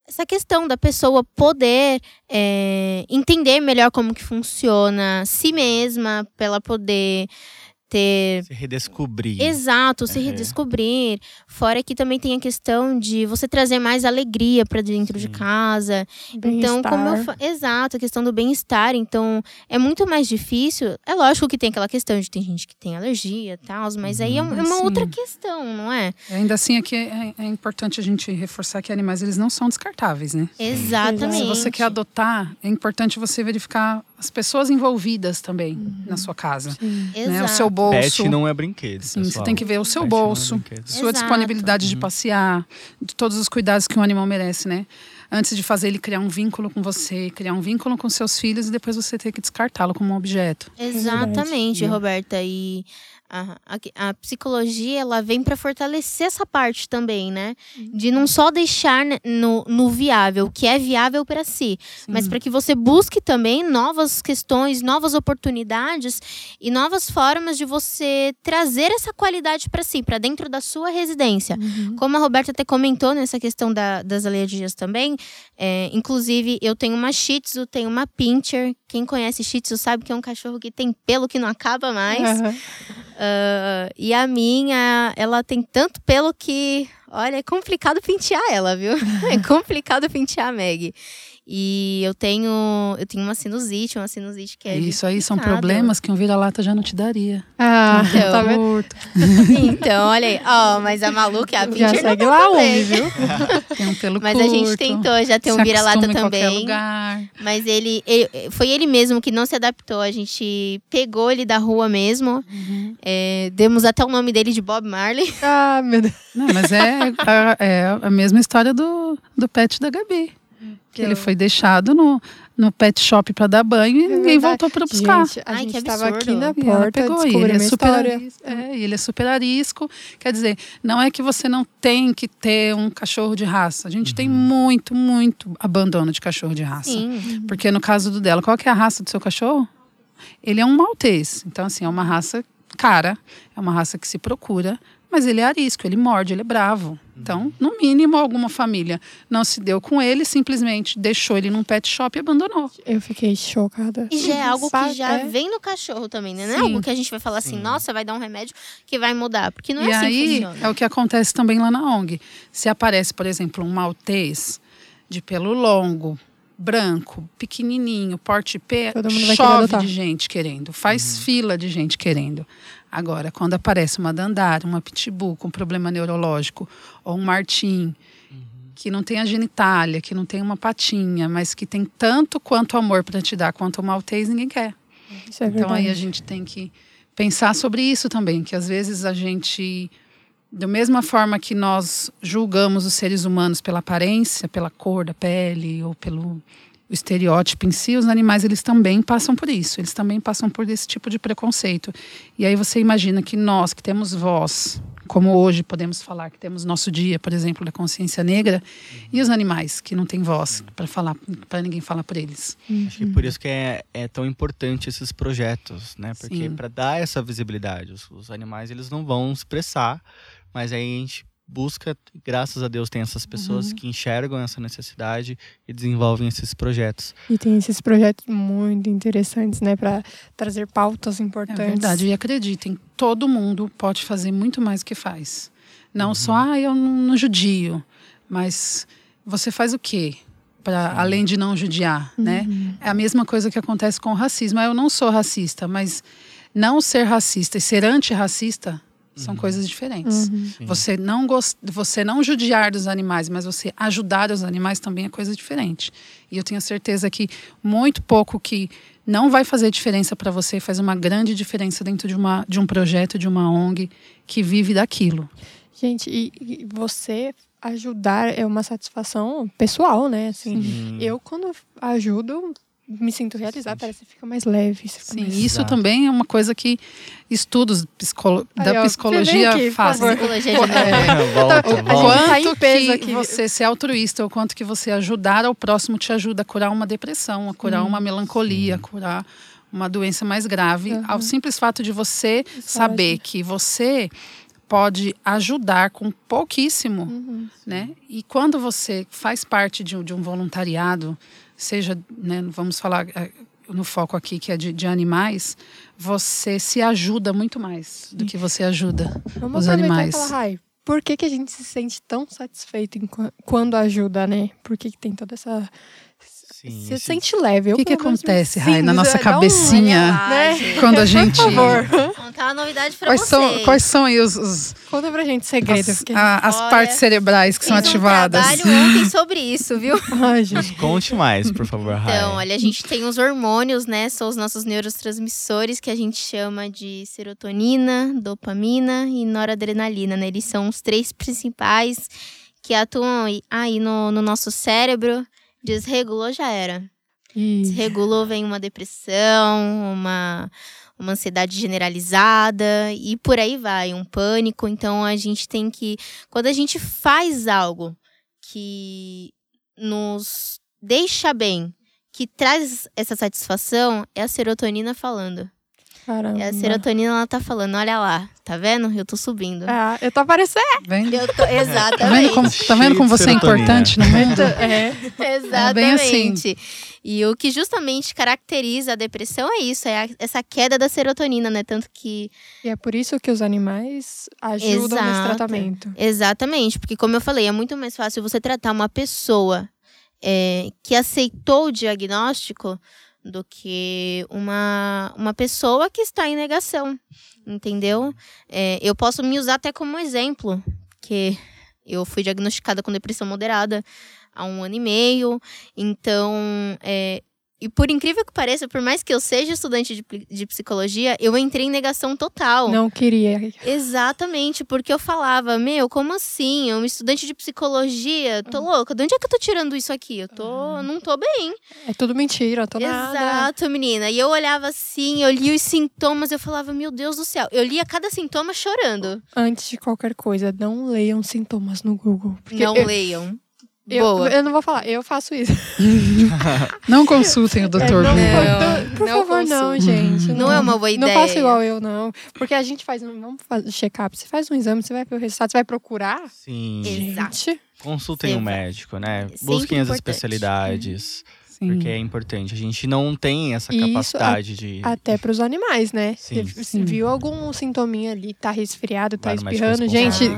S3: essa questão da pessoa poder é, entender melhor como que funciona si mesma, para ela poder ter
S2: Se redescobrir.
S3: Exato, se
S2: É.
S3: redescobrir. Fora que também tem a questão de você trazer mais alegria para dentro de
S2: Sim.
S3: casa. Então, como eu fa... Exato, a questão do bem-estar. Então, é muito mais difícil. É lógico que tem aquela questão de tem gente que tem alergia e tal, mas aí é é uma
S4: Sim.
S3: outra questão, não é?
S4: Ainda assim, aqui é, é importante a gente reforçar que animais eles não são descartáveis, né?
S3: Exatamente.
S4: Se você quer adotar, é importante você verificar as pessoas envolvidas também na sua casa.
S1: Sim.
S4: Né? O seu bolso.
S2: Pet não é brinquedo.
S4: Sim, você tem que ver o seu
S2: Pet é
S4: bolso,
S2: brinquedo.
S4: sua
S3: Exato.
S4: disponibilidade de
S2: Uhum.
S4: passear, de todos os cuidados que um animal merece, né? Antes de fazer ele criar um vínculo com você, criar um vínculo com seus filhos e depois você ter que descartá-lo como um objeto.
S3: Exatamente,
S4: Verdade.
S3: Roberta. E a, a- a psicologia, ela vem para fortalecer essa parte também, né? De não só deixar ne- no, no viável, o que é viável para si, mas para que você busque também novas questões, novas oportunidades e novas formas de você trazer essa qualidade para si, para dentro da sua residência.
S1: Uhum.
S3: Como a Roberta até comentou nessa questão da- das alergias também, é, inclusive eu tenho uma Shih Tzu, tenho uma Pinscher. Quem conhece Shih Tzu sabe que é um cachorro que tem pelo que não acaba mais.
S1: Aham.
S3: Ah, e a minha, ela tem tanto pelo que, olha, é complicado pentear ela, viu? é complicado pentear a Meg. E eu tenho, eu tenho uma sinusite, uma sinusite que é
S4: Isso aí são problemas que um vira-lata já não te daria.
S1: Ah,
S3: Então,
S1: tá?
S4: Curto,
S3: Então, olha aí. Ó, mas a maluca, a
S1: Já
S3: Pinter não
S1: segue
S3: tá
S1: lá onde, viu?
S4: tem um pelo
S3: Mas
S4: curto.
S3: a gente tentou, já tem um vira-lata também.
S4: lugar.
S3: Mas ele, ele- foi ele mesmo que não se adaptou. A gente pegou ele da rua mesmo.
S4: Uhum.
S3: É, demos até o nome dele de Bob Marley.
S1: Ah, meu Deus.
S4: Não, mas é a, é a mesma história do, do pet da Gabi. Que ele foi deixado no, no pet shop para dar banho e
S1: É
S4: ninguém voltou para buscar.
S1: Gente, a
S3: Ai,
S1: gente estava aqui na
S4: E ela
S1: porta
S4: pegou, e
S1: descobrindo
S4: ele é super arisco. É, ele é super arisco. Quer dizer, não é que você não tem que ter um cachorro de raça. A gente tem muito, muito abandono de cachorro de raça.
S3: Sim.
S4: Porque no caso do dela, qual que é a raça do seu cachorro? Ele é um maltês. Então, assim, é uma raça cara, é uma raça que se procura, mas ele é arisco, ele morde, ele é bravo. Então, no mínimo, alguma família não se deu com ele, simplesmente deixou ele num pet shop e abandonou.
S1: Eu fiquei chocada.
S3: E já é algo que já
S1: É.
S3: vem no cachorro também, né? Não é
S4: Sim.
S3: algo que a gente vai falar assim, nossa, vai dar um remédio que vai mudar. Porque não é
S4: e
S3: assim que
S4: aí
S3: funciona.
S4: é o que acontece também lá na ONG. Se aparece, por exemplo, um maltês de pelo longo, branco, pequenininho, porte P,
S1: Todo mundo vai querer
S4: chove de gente querendo, faz fila de gente querendo. Agora, quando aparece uma dandara, uma pitbull com problema neurológico, ou um martim que não tem a genitália, que não tem uma patinha, mas que tem tanto quanto amor para te dar quanto o maltês, ninguém quer.
S1: É.
S4: Então aí a gente tem que pensar sobre isso também, que às vezes a gente, da mesma forma que nós julgamos os seres humanos pela aparência, pela cor da pele ou pelo o estereótipo em si, os animais eles também passam por isso, eles também passam por esse tipo de preconceito. E aí você imagina que nós que temos voz, como hoje podemos falar que temos nosso dia, por exemplo, da consciência negra, e os animais que não têm voz para falar, para ninguém falar por eles.
S2: Acho que por isso que é, é tão importante esses projetos, né? Porque para dar essa visibilidade, os, os animais eles não vão expressar, mas aí a gente busca, graças a Deus tem essas pessoas
S4: Uhum.
S2: que enxergam essa necessidade e desenvolvem esses projetos.
S1: E tem esses projetos muito interessantes, né? Pra trazer pautas
S4: É
S1: importantes.
S4: verdade. E acreditem, todo mundo pode fazer muito mais do que faz. Não só, ah, eu não, judio. Mas você faz o quê? Pra, além de não judiar, né? É a mesma coisa que acontece com o racismo. Ah, Eu não sou racista, mas não ser racista e ser antirracista são coisas diferentes.
S1: Uhum.
S4: Você não gost... você não judiar dos animais, mas você ajudar os animais também é coisa diferente. E eu tenho certeza que muito pouco que não vai fazer diferença para você faz uma grande diferença dentro de, uma, de um projeto, de uma ONG que vive daquilo.
S1: Gente, e, e você ajudar é uma satisfação pessoal, né? Assim,
S2: Sim.
S1: eu quando ajudo me sinto realizada, parece que fica mais leve. fica
S4: Sim,
S1: mais-
S4: isso
S2: Exato.
S4: também é uma coisa que estudos psicolo-
S1: Aí,
S4: da
S1: ó,
S4: psicologia
S1: aqui,
S4: fazem.
S1: favor.
S3: Psicologia de novo.
S2: É, volta, volta.
S1: tá em
S4: Quanto que você ser altruísta, ou quanto que você ajudar ao próximo te ajuda a curar uma depressão, a curar uma melancolia, a curar uma doença mais grave,
S1: Uhum.
S4: ao simples fato de você saber que você pode ajudar com pouquíssimo,
S1: Uhum.
S4: né? E quando você faz parte de um, de um voluntariado, seja, né, vamos falar eh, no foco aqui que é de, de animais, você se ajuda muito mais do que você ajuda
S1: Vamos
S4: os animais.
S1: falar, Rai, por que, que a gente se sente tão satisfeito quando ajuda, né? Por que, que tem toda essa.
S2: Sim,
S1: Você sente leve.
S4: O que, que acontece, Rai, na nossa
S1: um-
S4: cabecinha?
S3: Lá,
S1: né?
S4: Quando a gente.
S1: Por favor,
S3: Contar uma novidade pra
S4: Quais
S3: vocês.
S4: são, quais são aí os, os-
S1: conta pra gente segredo.
S4: as,
S1: porque-
S4: a- as
S3: Olha,
S4: partes cerebrais que são
S3: Fiz
S4: ativadas?
S3: Um trabalho ontem sobre isso, viu?
S1: Ai, gente.
S2: Conte mais, por favor, Rai.
S3: Então, olha, a gente tem os hormônios, né? São os nossos neurotransmissores que a gente chama de serotonina, dopamina e noradrenalina, né? Eles são os três principais que atuam aí- aí no, no nosso cérebro. Desregulou, já era. Desregulou, vem uma depressão, uma, uma ansiedade generalizada e por aí vai, um pânico. Então a gente tem que. Quando a gente faz algo que nos deixa bem, que traz essa satisfação, é a serotonina falando.
S1: Caramba.
S3: É a serotonina, ela tá falando, olha lá, tá vendo? Eu tô subindo.
S1: Ah, eu tô aparecendo.
S4: Vendo?
S3: Eu tô,
S4: Tá vendo
S3: exatamente.
S4: como, tá vendo como você é importante no mundo?
S1: É.
S3: Exatamente.
S4: bem assim.
S3: E o que justamente caracteriza a depressão é isso, é a- essa queda da serotonina, né? Tanto que.
S1: E é por isso que os animais ajudam nesse
S3: Exato.
S1: tratamento.
S3: Exatamente, porque como eu falei, é muito mais fácil você tratar uma pessoa é, que aceitou o diagnóstico do que uma, uma pessoa que está em negação, entendeu? É, eu posso me usar até como exemplo, que eu fui diagnosticada com depressão moderada há um ano e meio, então é, e por incrível que pareça, por mais que eu seja estudante de, de psicologia, eu entrei em negação total.
S1: Não queria.
S3: Exatamente, porque eu falava, meu, como assim? Eu, um estudante de psicologia, tô uhum. louca. De onde é que eu tô tirando isso aqui? Eu tô, uhum. não tô bem.
S1: É tudo mentira, tô
S3: Exato,
S1: nada.
S3: Exato, menina. E eu olhava assim, eu lia os sintomas, eu falava, meu Deus do céu. Eu lia cada sintoma chorando.
S1: Antes de qualquer coisa, não leiam sintomas no Google.
S3: Não eu, leiam.
S1: Eu, eu, não vou falar, eu faço isso.
S4: não consultem o doutor.
S1: É, não, por não favor, não, gente.
S3: Não, não, é uma boa ideia.
S1: Não faça igual eu, não. Porque a gente faz, vamos fazer check-up. Você faz um exame, você vai ver o resultado, você vai procurar.
S2: Sim.
S3: Exato.
S2: Consultem o um médico, né? Busquem as especialidades. Sim. Porque é importante. A gente não tem essa capacidade de.
S1: Até para os animais, né? Sim. Você Sim. viu algum sintominha ali, tá resfriado, tá espirrando. Gente,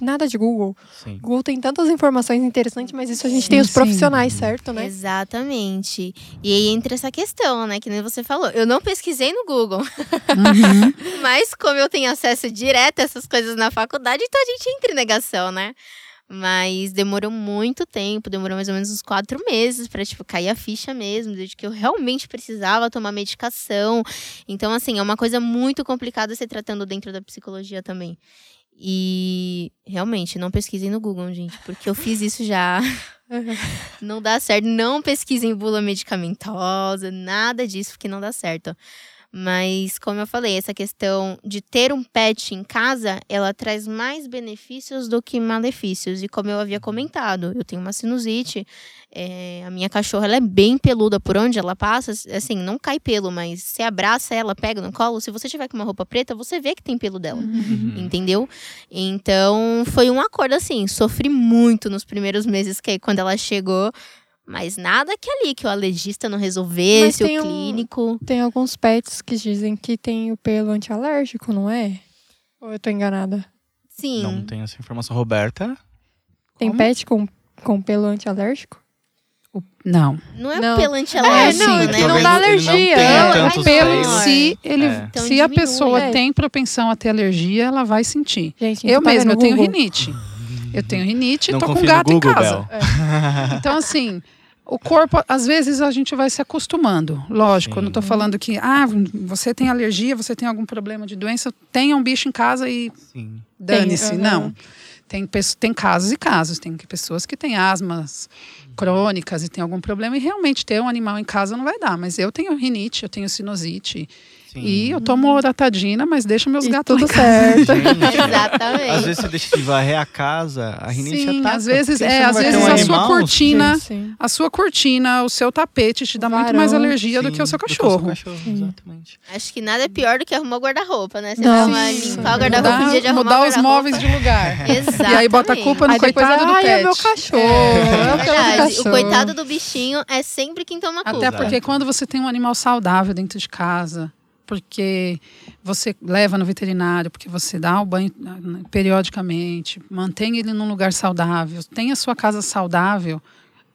S1: nada de Google. Sim. Google tem tantas informações interessantes, mas isso a gente tem os profissionais, certo, né?
S3: Exatamente. E aí entra essa questão, né? Que nem você falou. Eu não pesquisei no Google.
S4: Uhum.
S3: mas como eu tenho acesso direto a essas coisas na faculdade, então a gente entra em negação, né? Mas demorou muito tempo, demorou mais ou menos uns quatro meses para tipo, cair a ficha mesmo, de que eu realmente precisava tomar medicação. Então, assim, é uma coisa muito complicada se tratando dentro da psicologia também. E realmente, não pesquisem no Google, gente, porque eu fiz isso já. não dá certo. Não pesquisem bula medicamentosa, nada disso, porque não dá certo. Mas, como eu falei, essa questão de ter um pet em casa, ela traz mais benefícios do que malefícios. E como eu havia comentado, eu tenho uma sinusite, é, a minha cachorra ela é bem peluda por onde ela passa, assim, não cai pelo, mas você abraça ela, pega no colo, se você tiver com uma roupa preta, você vê que tem pelo dela, uhum. entendeu? Então, foi um acordo assim, sofri muito nos primeiros meses que quando ela chegou, mas nada que ali, que o alergista não resolvesse, o clínico.
S1: Um, tem alguns pets que dizem que tem o pelo antialérgico, não é? Ou eu tô enganada?
S3: Sim.
S2: Não tem essa informação. Roberta?
S1: Tem Como? pet com, com pelo antialérgico?
S4: Não.
S3: Não é não. pelo antialérgico,
S1: é, não,
S3: né?
S1: Não dá alergia.
S4: Não pelo, se ele, é. então, se a pessoa é. tem propensão a ter alergia, ela vai sentir. Gente, eu tá mesma, eu tenho rinite. Eu tenho rinite e tô com gato Google, em casa. É. Então, assim, o corpo, às vezes, a gente vai se acostumando. Lógico, Sim. eu não estou falando que, ah, você tem alergia, você tem algum problema de doença, tenha um bicho em casa e dane-se. Uhum. Não. Tem, tem casos e casos. Tem pessoas que têm asmas crônicas e tem algum problema, e realmente ter um animal em casa não vai dar. Mas eu tenho rinite, eu tenho sinusite. Sim. E eu tomo oratadina, mas deixo meus e gatos
S1: tudo certo.
S3: Gente, Exatamente.
S2: Às vezes você deixa de varrer a casa, a rinite
S4: sim,
S2: ataca.
S4: Às vezes, é, às vezes um a sua cortina, sim, sim. a sua cortina, o seu tapete te dá Varão. muito mais alergia do que o seu cachorro. O seu
S2: cachorro exatamente.
S3: Acho que nada é pior do que arrumar o guarda-roupa, né? Você vai limpar o guarda-roupa no dia de arrumar
S4: Mudar os móveis de lugar.
S3: Exatamente.
S4: E aí bota a culpa no aí coitado do pet.
S1: é meu cachorro. É,
S3: é verdade. O coitado do bichinho é sempre quem toma culpa.
S4: Até porque quando você tem um animal saudável dentro de casa, porque você leva no veterinário, porque você dá o banho ah, periodicamente, mantém ele num lugar saudável, tem a sua casa saudável,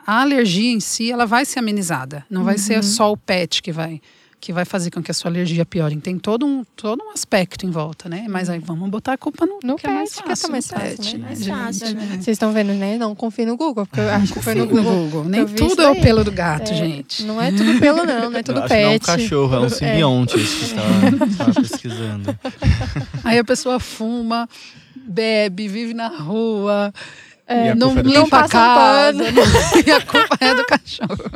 S4: a alergia em si ela vai ser amenizada. Não vai ser uhum. só o pet que vai que vai fazer com que a sua alergia piore. Tem todo um, todo um aspecto em volta, né? Mas aí vamos botar a culpa no,
S1: no
S4: que
S1: pet,
S4: é mais
S1: fácil,
S4: que é
S1: mais
S4: fácil,
S1: pet,
S4: né?
S1: né? Mais fácil, né? Vocês estão vendo, né? Não confie no Google, porque eu acho que foi no Google.
S4: Google. Nem tudo é o pelo do gato,
S1: é,
S4: gente.
S1: Não é tudo pelo, não. Não é tudo pet.
S2: não é um cachorro, é um simbionte é. isso que estava, estava pesquisando.
S4: Aí a pessoa fuma, bebe, vive na rua.
S1: É,
S4: não limpa a casa. e a culpa é do cachorro.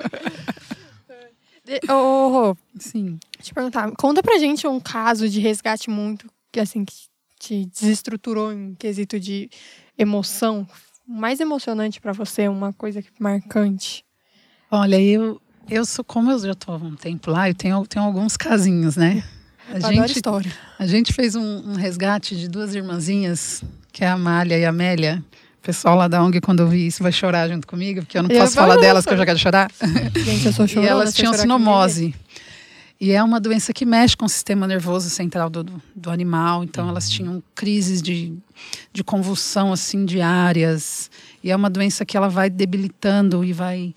S1: Ô, oh, sim. Deixa eu perguntar, conta pra gente um caso de resgate muito que assim que te desestruturou em quesito de emoção, mais emocionante para você, uma coisa marcante.
S4: Olha, eu eu sou como eu já estou há um tempo lá, eu tenho, tenho alguns casinhos, né?
S1: A gente, história.
S4: A gente fez um, um, resgate de duas irmãzinhas, que é a Amália e a Amélia. Pessoal lá da ONG, quando eu vi isso, vai chorar junto comigo, porque eu não posso eu falar delas, que eu já quero chorar.
S1: Gente, eu sou chorona,
S4: E elas tinham sinomose. E é uma doença que mexe com o sistema nervoso central do, do animal. Então, uhum. elas tinham crises de, de convulsão, assim, diárias. E é uma doença que ela vai debilitando e vai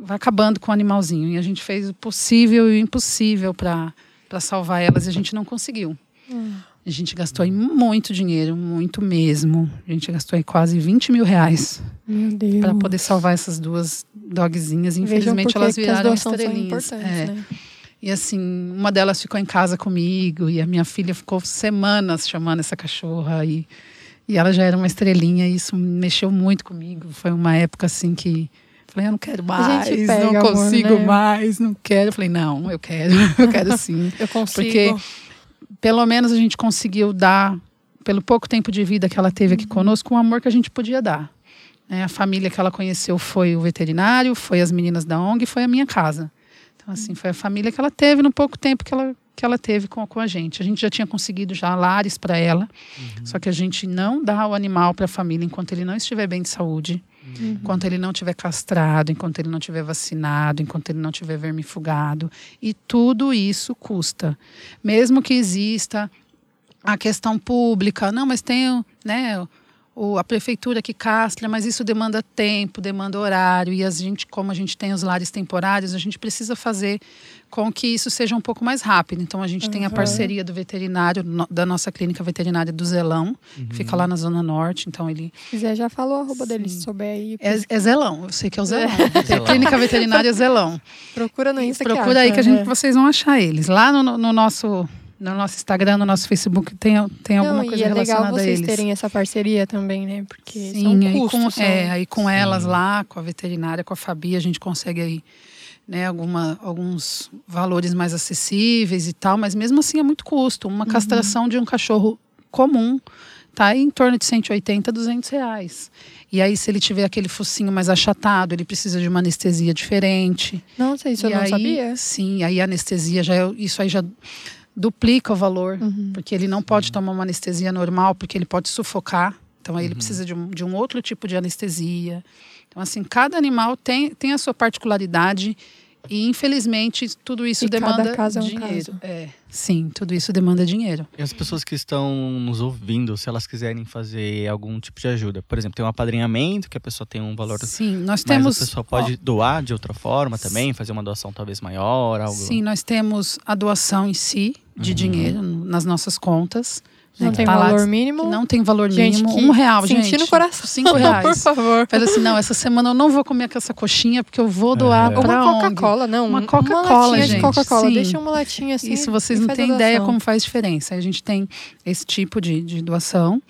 S4: vai acabando com o animalzinho. E a gente fez o possível e o impossível para salvar elas e a gente não conseguiu.
S1: Hum.
S4: A gente gastou aí muito dinheiro, muito mesmo. A gente gastou aí quase 20 mil reais
S1: Meu Deus.
S4: para poder salvar essas duas dogzinhas. Infelizmente, elas
S1: as
S4: viraram
S1: são
S4: estrelinhas. É.
S1: né?
S4: E assim, uma delas ficou em casa comigo e a minha filha ficou semanas chamando essa cachorra e, e ela já era uma estrelinha e isso mexeu muito comigo. Foi uma época assim que falei, eu não quero mais,
S1: pega
S4: não
S1: amor,
S4: consigo
S1: né?
S4: mais, não quero. Eu falei, não, eu quero, eu quero sim.
S1: Eu consigo.
S4: Porque pelo menos a gente conseguiu dar, pelo pouco tempo de vida que ela teve aqui conosco, o amor que a gente podia dar. né? a família que ela conheceu foi o veterinário, foi as meninas da ONG, foi a minha casa. Então, assim, foi a família que ela teve no pouco tempo que ela, que ela teve com, com a gente. A gente já tinha conseguido já lares para ela, só que a gente não dá o animal para a família enquanto ele não estiver bem de saúde, enquanto ele não estiver castrado, enquanto ele não estiver vacinado, enquanto ele não estiver vermifugado. E tudo isso custa. Mesmo que exista a questão pública, não, mas tem né, o, a prefeitura que castra, mas isso demanda tempo, demanda horário, e a gente, como a gente tem os lares temporários, a gente precisa fazer com que isso seja um pouco mais rápido. Então a gente tem a
S1: Uhum.
S4: parceria do veterinário, no- da nossa clínica veterinária do Zelão, que fica lá na Zona Norte, então ele
S1: quiser, já falou a arroba dele, se souber aí.
S4: é, é Zelão, eu sei que é o Zelão.
S2: Zelão.
S4: Clínica Veterinária Zelão.
S1: Procura no Insta
S4: Procura aí que a gente,
S1: é.
S4: vocês vão achar eles. Lá no- no nosso, no nosso Instagram, no nosso Facebook, tem, tem alguma
S1: Não,
S4: coisa
S1: e é legal
S4: relacionada a
S1: vocês
S4: eles.
S1: terem essa parceria também, né? Porque
S4: Sim,
S1: são
S4: aí
S1: custos.
S4: com,
S1: são-
S4: é, aí com
S2: Sim.
S4: elas lá, com a veterinária, com a Fabi, a gente consegue aí né, alguma, alguns valores mais acessíveis e tal, mas mesmo assim é muito custo. Uma castração de um cachorro comum tá em torno de 180, 200 reais. E aí, se ele tiver aquele focinho mais achatado, ele precisa de uma anestesia diferente.
S1: Nossa, isso
S4: E
S1: eu não
S4: aí,
S1: sabia.
S4: Sim, aí a anestesia já é, isso aí já duplica o valor,
S1: Uhum.
S4: porque ele não pode tomar uma anestesia normal, porque ele pode sufocar. Então aí ele precisa de um, de um outro tipo de anestesia. Então assim, cada animal tem, tem a sua particularidade e infelizmente tudo isso
S1: E cada
S4: demanda
S1: é um
S4: dinheiro.
S1: caso.
S4: É, sim, tudo isso demanda dinheiro.
S2: E as pessoas que estão nos ouvindo, se elas quiserem fazer algum tipo de ajuda, por exemplo, tem um apadrinhamento que a pessoa tem um valor,
S4: Sim, nós
S2: mas
S4: temos
S2: a pessoa pode doar de outra forma também, fazer uma doação talvez maior, algo.
S4: Sim, nós temos a doação em si de
S2: Uhum.
S4: dinheiro nas nossas contas.
S1: Não tem valor mínimo.
S4: Não tem valor
S1: Gente,
S4: mínimo.
S1: que
S4: Um real,
S1: sentir
S4: gente.
S1: no coração.
S4: Cinco
S1: Por
S4: reais.
S1: favor.
S4: Faz assim, não, essa semana eu não vou comer com essa coxinha porque eu vou doar
S2: É.
S4: Pra
S1: uma. Coca-Cola, não.
S4: Uma
S1: um-
S4: Coca-Cola,
S1: latinha
S4: gente,
S1: de Coca-Cola. Deixa uma latinha assim.
S4: Isso vocês não têm ideia como faz diferença. A gente tem esse tipo de, de doação.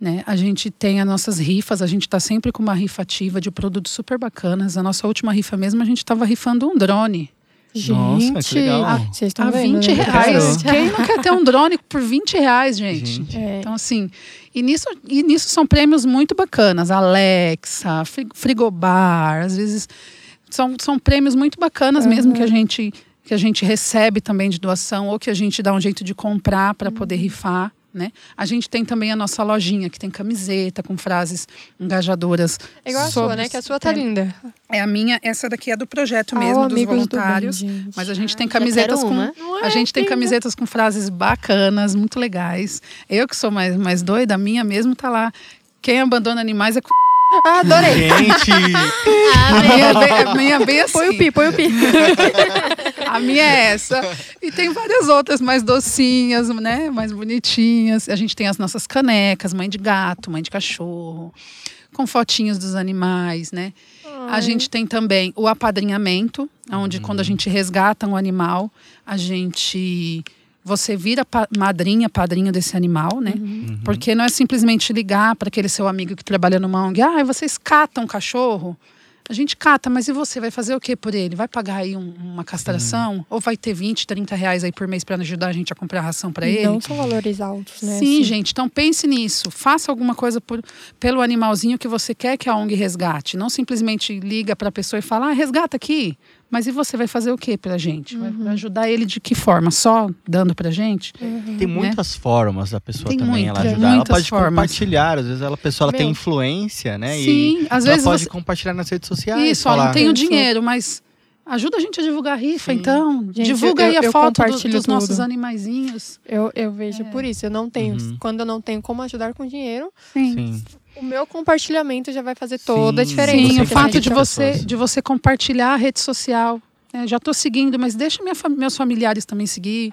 S4: Né? A gente tem as nossas rifas, a gente está sempre com uma rifa ativa de produtos super bacanas. A nossa última rifa mesmo, a gente estava rifando um drone.
S1: Gente,
S2: Nossa, que legal.
S1: ah, vocês estão
S4: a
S1: vendo,
S4: 20
S1: né?
S4: reais. Quem não quer ter um drone por 20 reais, gente?
S2: Gente.
S1: É,
S4: Então, assim, e nisso, e nisso são prêmios muito bacanas. Alexa, fri- frigobar, às vezes são, são prêmios muito bacanas mesmo que a gente que a gente recebe também de doação ou que a gente dá um jeito de comprar para poder rifar. Né? A gente tem também a nossa lojinha que tem camiseta com frases engajadoras.
S1: é igual a sua, né? Que a sua tá
S4: é,
S1: linda.
S4: É a minha, essa daqui é do projeto mesmo,
S1: o
S4: dos
S1: Amigos do Bem,
S4: voluntários. mas a gente tem camisetas com
S3: uma.
S1: Não
S4: a
S1: é,
S4: gente tem camisetas com frases bacanas, muito legais. Eu que sou mais, mais doida, a minha mesmo tá lá. Quem abandona animais é. c****.
S1: Ah, adorei.
S2: Gente!
S3: Ah,
S4: minha, é bem, minha é bem assim.
S1: Põe o pi, põe o pi.
S4: A minha é essa. E tem várias outras mais docinhas, né? Mais bonitinhas. A gente tem as nossas canecas, mãe de gato, mãe de cachorro, com fotinhos dos animais, né? A gente tem também o apadrinhamento, onde quando a gente resgata um animal, a gente. Você vira pa- madrinha, padrinho desse animal, né? Porque não é simplesmente ligar para aquele seu amigo que trabalha numa ONG, ah, vocês catam cachorro? A gente cata, mas e você? Vai fazer o que por ele? Vai pagar aí um- uma castração? Ou vai ter 20, 30 reais aí por mês para ajudar a gente a comprar ração para ele?
S1: Não são valores altos, né?
S4: Sim,
S1: assim.
S4: gente. Então pense nisso. Faça alguma coisa por, pelo animalzinho que você quer que a ONG resgate. Não simplesmente liga para a pessoa e fala, ah, resgata aqui. Mas e você vai fazer o que pra gente? Vai-
S1: Uhum.
S4: Vai ajudar ele de que forma? Só dando pra gente?
S2: Tem muitas formas da pessoa
S4: Né? Tem
S2: também ela
S4: muitas,
S2: ajudar. Ela
S4: muitas
S2: pode
S4: formas.
S2: compartilhar, às vezes ela, a pessoa ela tem influência, né?
S4: Sim,
S2: e
S4: às
S2: ela
S4: vezes
S2: pode
S4: você-
S2: compartilhar nas redes sociais.
S4: Isso, ó,
S2: falar,
S4: não tenho dinheiro, mas ajuda a gente a divulgar a rifa,
S2: Sim.
S4: então.
S1: Gente,
S4: Divulga
S1: eu-
S4: aí a
S1: eu
S4: foto do- dos nossos
S1: tudo.
S4: animaizinhos.
S1: Eu, eu vejo por isso. Eu não tenho.
S2: Uhum.
S1: Quando eu não tenho como ajudar com dinheiro,
S4: Sim.
S2: Sim.
S1: O meu compartilhamento já vai fazer toda a
S2: Sim.
S1: diferença.
S4: Sim, o
S1: a
S4: fato de você,
S2: pessoas.
S4: de você compartilhar a rede social. né? Já estou seguindo, mas deixa minha, meus familiares também seguir.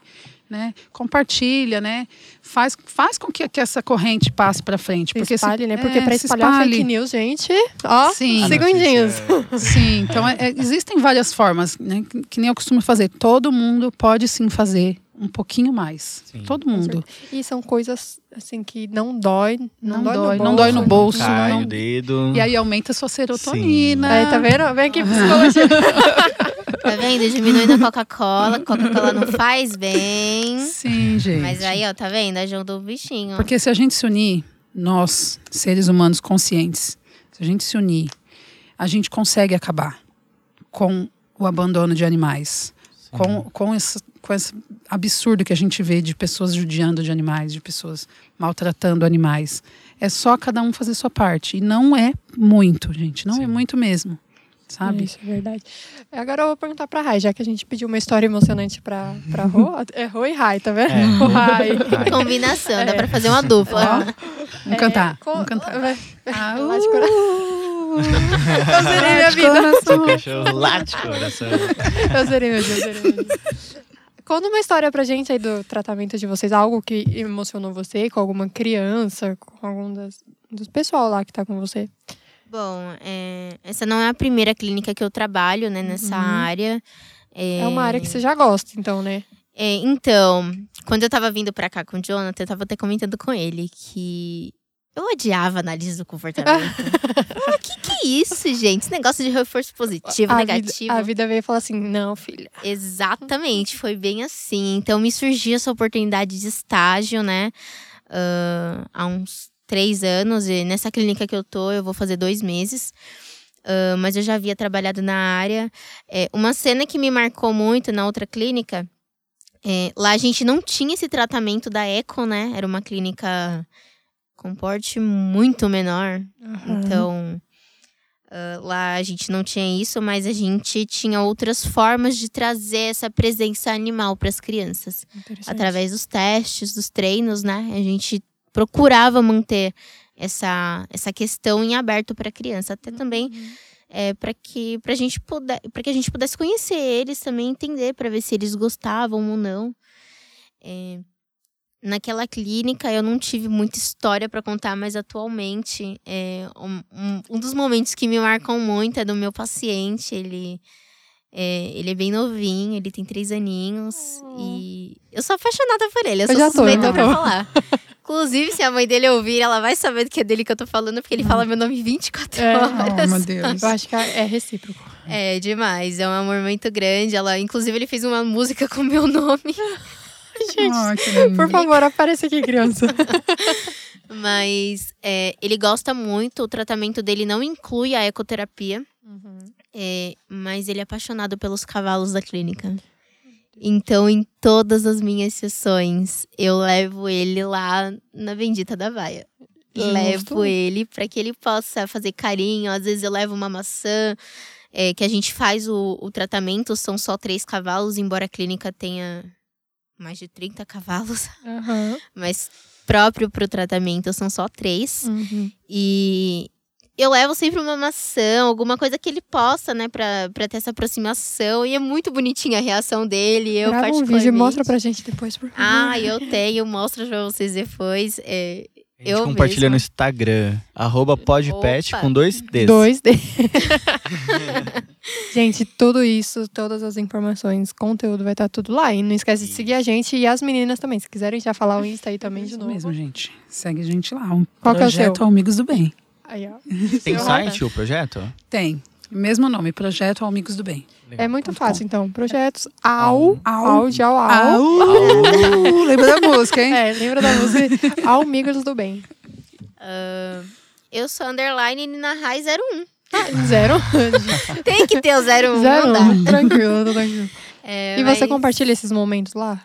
S4: Né? Compartilha, né? Faz, faz com que, que essa corrente passe para frente.
S1: Se
S4: Porque se-
S1: espalhe, né? Porque
S4: é, se
S1: espalhar
S4: espalhe.
S1: fake news, gente, ó,
S4: Sim.
S2: A
S1: segundinhos.
S2: notícia
S4: Sim, então é- é- existem várias formas, né? Que, que nem eu costumo fazer. Todo mundo pode sim fazer um pouquinho mais.
S2: Sim.
S4: Todo mundo.
S1: E são coisas, assim, que não dói. Não,
S4: Não
S1: dói,
S4: dói,
S1: no
S4: não dói no
S1: bolso.
S4: bolso.
S2: Cai
S4: não-
S2: o dedo.
S4: E aí aumenta a sua serotonina.
S1: Aí, tá vendo? Vem aqui, psicologia.
S3: Tá vendo? Diminuindo a Coca-Cola. Coca-Cola não faz bem.
S4: Sim, gente.
S3: Mas aí, ó, tá vendo? Ajudou o bichinho.
S4: Porque se a gente se unir, nós, seres humanos conscientes, se a gente se unir, a gente consegue acabar com o abandono de animais. Com, com, esse, com esse absurdo que a gente vê de pessoas judiando de animais, de pessoas maltratando animais. É só cada um fazer sua parte. E não é muito, gente. Não é
S2: Sim.
S4: muito mesmo. Sabe?
S1: Isso, é verdade. Agora eu vou perguntar pra Rai, já que a gente pediu uma história emocionante pra, pra Rô. É Rô e Rai, tá vendo?
S2: É.
S1: O Rai.
S2: Ai,
S3: Combinação, dá
S1: É.
S3: pra fazer uma dupla.
S4: Ó, vamos cantar.
S1: É, co-
S4: Vamos cantar.
S1: vai-
S4: Ah,
S1: Lá de cora-
S4: uh,
S1: Eu zerei minha
S4: de
S1: vida.
S4: coração.
S2: Coração.
S1: Eu zerei meu dia, eu zerei meu dia. Conta uma história pra gente aí do tratamento de vocês, algo que emocionou você, com alguma criança, com algum das, dos pessoal lá que tá com você.
S3: Bom, é, essa não é a primeira clínica que eu trabalho, né, nessa
S1: Uhum.
S3: área.
S1: É uma área que você já gosta, então, né?
S3: É, então, quando eu tava vindo pra cá com o Jonathan, eu tava até comentando com ele que eu odiava análise do comportamento. O que que é isso, gente? Esse negócio de reforço positivo,
S1: a
S3: negativo.
S1: Vida, a vida veio e falou assim: não, filha.
S3: Exatamente, foi bem assim. Então me surgiu essa oportunidade de estágio, né? ah, há uns três anos. E nessa clínica que eu tô, eu vou fazer dois meses. Ah, mas eu já havia trabalhado na área. É, uma cena que me marcou muito na outra clínica. é, lá a gente não tinha esse tratamento da eco, né? Era uma clínica com porte muito menor. Então, ah, lá a gente não tinha isso, mas a gente tinha outras formas de trazer essa presença animal para as crianças.
S1: Interessante.
S3: Através dos testes, dos treinos, né? A gente procurava manter essa, essa questão em aberto para a criança. Até também é, para que pra gente puder, para que a gente pudesse conhecer eles também, entender para ver se eles gostavam ou não. É, naquela clínica eu não tive muita história para contar, mas atualmente é, um, um, dos momentos que me marcam muito é do meu paciente. Ele é, ele é bem novinho, ele tem três aninhos e eu sou apaixonada por ele. Eu,
S1: Eu
S3: sou
S1: já tô,
S3: suspeita
S1: eu já
S3: pra
S1: tô.
S3: falar. Inclusive, se a mãe dele ouvir, ela vai saber do que é dele que eu tô falando, porque ele fala meu nome 24
S1: É.
S3: horas.
S4: Oh, meu Deus.
S1: Eu acho que é recíproco.
S3: É demais, é um amor muito grande. Ela, inclusive, ele fez uma música com meu nome.
S1: Gente,
S4: lindo.
S1: por favor, apareça aqui, criança.
S3: Mas é, ele gosta muito, o tratamento dele não inclui a ecoterapia, é, mas ele é apaixonado pelos cavalos da clínica. Então, em todas as minhas sessões, eu levo ele lá na Bendita da Vaia.
S1: Justo.
S3: Levo ele para que ele possa fazer carinho. Às vezes eu levo uma maçã, é, que a gente faz o, o tratamento, são só três cavalos, embora a clínica tenha mais de 30 cavalos,
S1: Aham.
S3: mas próprio para o tratamento são só três.
S1: Uhum.
S3: E eu levo sempre uma maçã, alguma coisa que ele possa, né, pra, pra ter essa aproximação. E é muito bonitinha a reação dele. Eu
S1: Grava um vídeo e
S3: particularmente-
S1: mostra pra gente depois, por favor.
S3: Ah, eu tenho, mostro pra vocês depois. É,
S2: A gente
S3: Eu
S2: compartilha
S3: mesma.
S2: no Instagram, arroba podpet
S3: Opa.
S2: com dois Ds.
S1: Dois D. gente, tudo isso, todas as informações, conteúdo vai estar tudo lá. E não esquece de seguir a gente e as meninas também. Se quiserem já falar o Insta aí também de
S4: Isso
S1: novo.
S4: mesmo, gente. Segue a gente lá. Um
S1: Qual que é o
S4: projeto
S1: seu?
S4: Amigos do Bem.
S1: Aí, ó.
S2: Tem site o projeto?
S4: Tem. Mesmo nome, Projeto Amigos do Bem.
S1: É muito
S4: Ponto
S1: fácil, então. Projetos au,
S4: Au.
S1: au, de au, au.
S4: Au! Lembra da música, hein?
S1: É, lembra da música? Ao Amigos do Bem.
S3: ah, eu sou underline Nina Rai 01.
S1: Zero.
S3: Tem que ter o 01,
S1: Zero.
S3: não dá.
S1: Tranquilo, tô tranquilo.
S3: É,
S1: E você
S3: mas-
S1: compartilha esses momentos lá?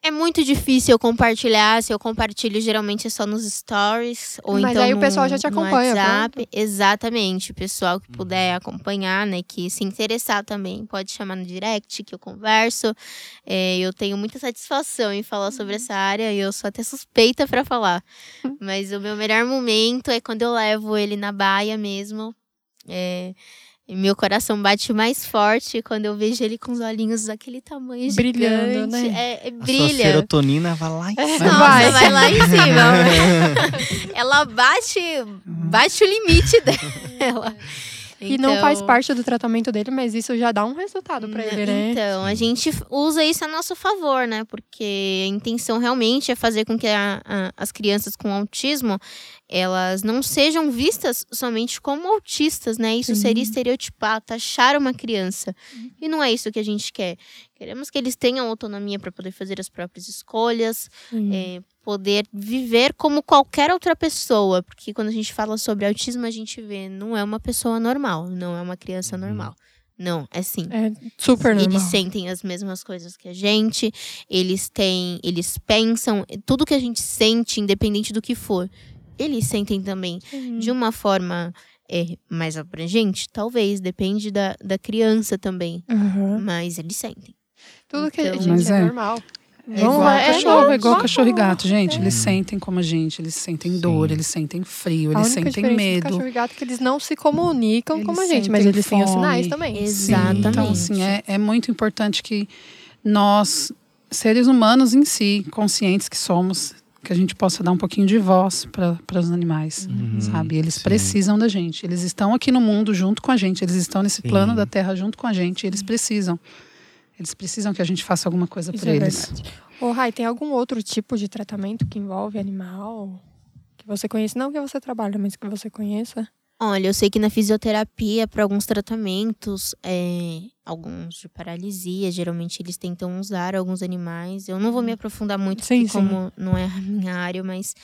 S3: É muito difícil eu compartilhar. Se eu compartilho, geralmente é só nos stories. Ou
S1: Mas
S3: então
S1: aí o pessoal
S3: no-
S1: já te
S3: no
S1: acompanha,
S3: WhatsApp. Exatamente. O pessoal que puder acompanhar, né? Que se interessar também, pode chamar no direct, que eu converso. É, eu tenho muita satisfação em falar sobre essa área e eu sou até suspeita para falar. Mas o meu melhor momento é quando eu levo ele na baia mesmo. É, e meu coração bate mais forte quando eu vejo ele com os olhinhos daquele tamanho
S1: Brilhando,
S3: gigante.
S1: né?
S3: É, é
S2: A sua
S3: brilha.
S2: serotonina vai lá em cima.
S3: Nossa,
S1: Vai.
S3: vai. lá em cima. Ela bate, bate o limite dela.
S1: E não
S3: Então-
S1: faz parte do tratamento dele, mas isso já dá um resultado pra ele, né?
S3: Então, a gente usa isso a nosso favor, né? Porque a intenção realmente é fazer com que a- a- as crianças com autismo elas não sejam vistas somente como autistas, né? Isso
S1: Sim.
S3: seria estereotipar, taxar uma criança. E não é isso que a gente quer. Queremos que eles tenham autonomia para poder fazer as próprias escolhas,
S1: Sim.
S3: é, poder viver como qualquer outra pessoa. Porque quando a gente fala sobre autismo, a gente vê, não é uma pessoa normal, não é uma criança
S2: Uhum.
S3: normal. Não, é sim.
S1: É super normal.
S3: Eles sentem as mesmas coisas que a gente, eles têm, eles pensam, tudo que a gente sente, independente do que for, eles sentem também.
S1: Sim.
S3: De uma forma é, mais abrangente, talvez, depende da, da criança também.
S1: Aham.
S3: Mas eles sentem.
S1: Tudo que a
S3: Então-
S1: gente
S4: Mas
S1: é,
S4: é.
S1: normal.
S3: É
S4: igual
S1: é
S4: cachorro, é igual cachorro e gato, gente.
S2: É.
S4: Eles sentem como a gente, eles sentem dor,
S2: Sim.
S4: eles sentem frio,
S1: A
S4: eles
S1: única
S4: sentem
S1: diferença do
S4: medo.
S1: cachorro e gato é que eles não se comunicam
S4: Eles
S1: como a gente, mas
S4: sentem
S1: eles têm os sinais também.
S3: Ex-
S4: Sim, Então,
S3: Exatamente.
S4: assim, é, é muito importante que nós, seres humanos em si, conscientes que somos, que a gente possa dar um pouquinho de voz para os animais,
S2: Uhum,
S4: sabe? Eles
S2: sim.
S4: precisam da gente. Eles estão aqui no mundo junto com a gente. Eles estão nesse
S2: Sim.
S4: plano da Terra junto com a gente. Eles precisam. Eles precisam que a gente faça alguma coisa
S1: Isso
S4: por
S1: é
S4: eles.
S1: verdade. Ô, Rai, tem algum outro tipo de tratamento que envolve animal? Que você conhece? Não que você trabalha, mas que você conheça?
S3: Olha, eu sei que na fisioterapia, para alguns tratamentos, é, alguns de paralisia, geralmente eles tentam usar alguns animais. Eu não vou me aprofundar muito,
S1: Sim,
S3: porque como não é a minha área, mas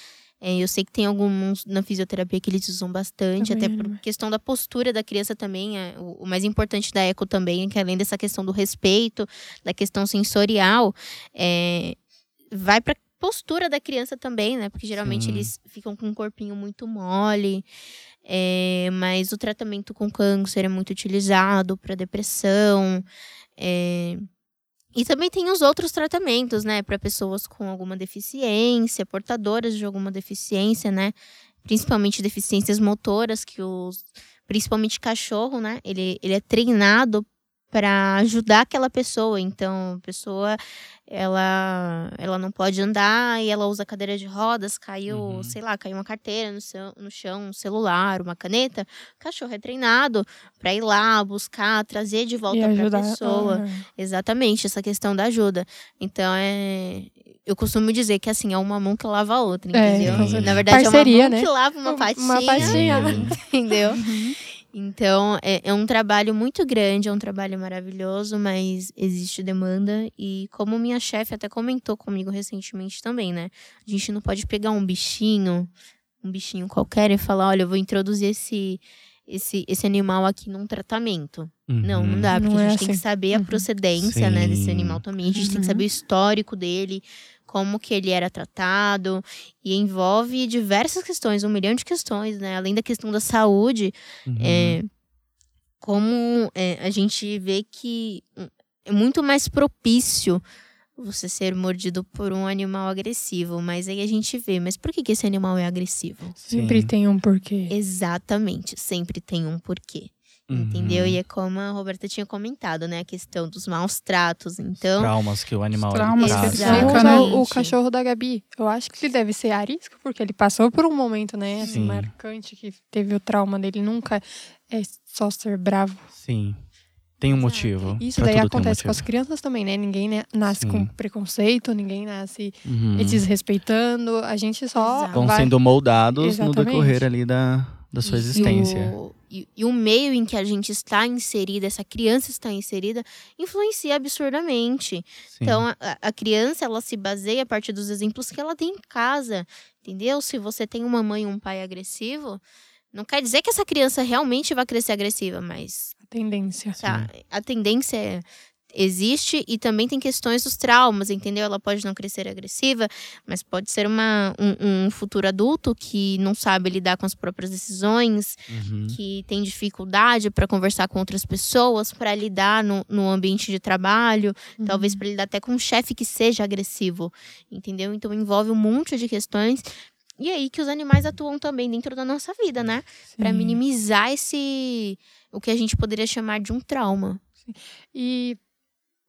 S3: é, eu sei que tem alguns na fisioterapia que eles usam bastante,
S1: Também,
S3: até por
S1: né?
S3: questão da postura da criança também. é, o, o mais importante da eco também é que além dessa questão do respeito, da questão sensorial, é, vai para postura da criança também, né? Porque geralmente
S2: Sim.
S3: eles ficam com um corpinho muito mole. É, mas o tratamento com câncer é muito utilizado para depressão. é, e também tem os outros tratamentos, né? Para pessoas com alguma deficiência, portadoras de alguma deficiência, né? Principalmente deficiências motoras, que os. Principalmente cachorro, né? Ele, ele é treinado para ajudar aquela pessoa. Então, a pessoa ela, ela não pode andar e ela usa cadeira de rodas, caiu,
S2: Uhum.
S3: sei lá, caiu uma carteira no, chão- no chão, um celular, uma caneta. O cachorro é treinado para ir lá buscar, trazer de volta para a pessoa.
S1: Aham.
S3: Exatamente, essa questão da ajuda. Então, é. Eu costumo dizer que assim, é uma mão que lava a outra,
S1: É,
S3: entendeu?
S2: certeza.
S3: Na verdade,
S1: Parceria,
S3: é uma mão
S1: né?
S3: que lava uma patinha.
S1: Uma patinha.
S3: Entendeu? Então, é, é um trabalho muito grande, é um trabalho maravilhoso, mas existe demanda. E como minha chefe até comentou comigo recentemente também, né? A gente não pode pegar um bichinho, um bichinho qualquer e falar, olha, eu vou introduzir esse, esse, esse animal aqui num tratamento. Não, não dá, porque
S1: Não
S3: a
S1: é
S3: gente tem que
S1: assim.
S3: saber a
S1: Uhum.
S3: procedência, né, desse
S2: Sim.
S3: animal também. A gente tem que
S1: Uhum.
S3: saber o histórico dele, como que ele era tratado. E envolve diversas questões, um milhão de questões, né? Além da questão da saúde,
S2: Uhum.
S3: é, como é, a gente vê que hum, é muito mais propício você ser mordido por um animal agressivo. Mas aí a gente vê, mas por que, que esse animal é agressivo?
S1: Sempre
S2: Sim.
S1: tem um porquê.
S3: Exatamente, sempre tem um porquê. Entendeu?
S2: Uhum.
S3: E é como a Roberta tinha comentado, né? A questão dos maus tratos. Então,
S2: Traumas que o animal
S4: Os traumas que fica, né?
S1: o, cachorro da Gabi. Eu acho que ele deve ser arisco, porque ele passou por um momento, né, assim,
S2: Sim.
S1: marcante, que teve o trauma dele. Nunca é só ser bravo.
S2: Sim. Tem um motivo.
S1: Isso daí
S2: tem um
S1: acontece com as crianças também, né? Ninguém né, nasce
S2: Sim.
S1: com preconceito, ninguém nasce
S2: Uhum.
S1: desrespeitando. A gente só
S3: Exato.
S2: Vão
S1: vai...
S2: sendo moldados
S1: Exatamente.
S2: no decorrer ali da, da sua
S3: e
S2: existência.
S3: o- E, e o meio em que a gente está inserida, essa criança está inserida, influencia absurdamente.
S2: Sim.
S3: Então, a, a criança, ela se baseia a partir dos exemplos que ela tem em casa, entendeu? Se você tem uma mãe e um pai agressivo, não quer dizer que essa criança realmente vai crescer agressiva, mas
S1: A tendência.
S3: tá, a tendência é, existe e também tem questões dos traumas, entendeu? Ela pode não crescer agressiva, mas pode ser uma, um, um futuro adulto que não sabe lidar com as próprias decisões,
S2: Uhum.
S3: que tem dificuldade para conversar com outras pessoas, para lidar no, no ambiente de trabalho, talvez para lidar até com um chefe que seja agressivo, entendeu? Então envolve um monte de questões. E é aí que os animais atuam também dentro da nossa vida, né? Para
S1: Sim.
S3: minimizar esse o que a gente poderia chamar de um trauma.
S1: E.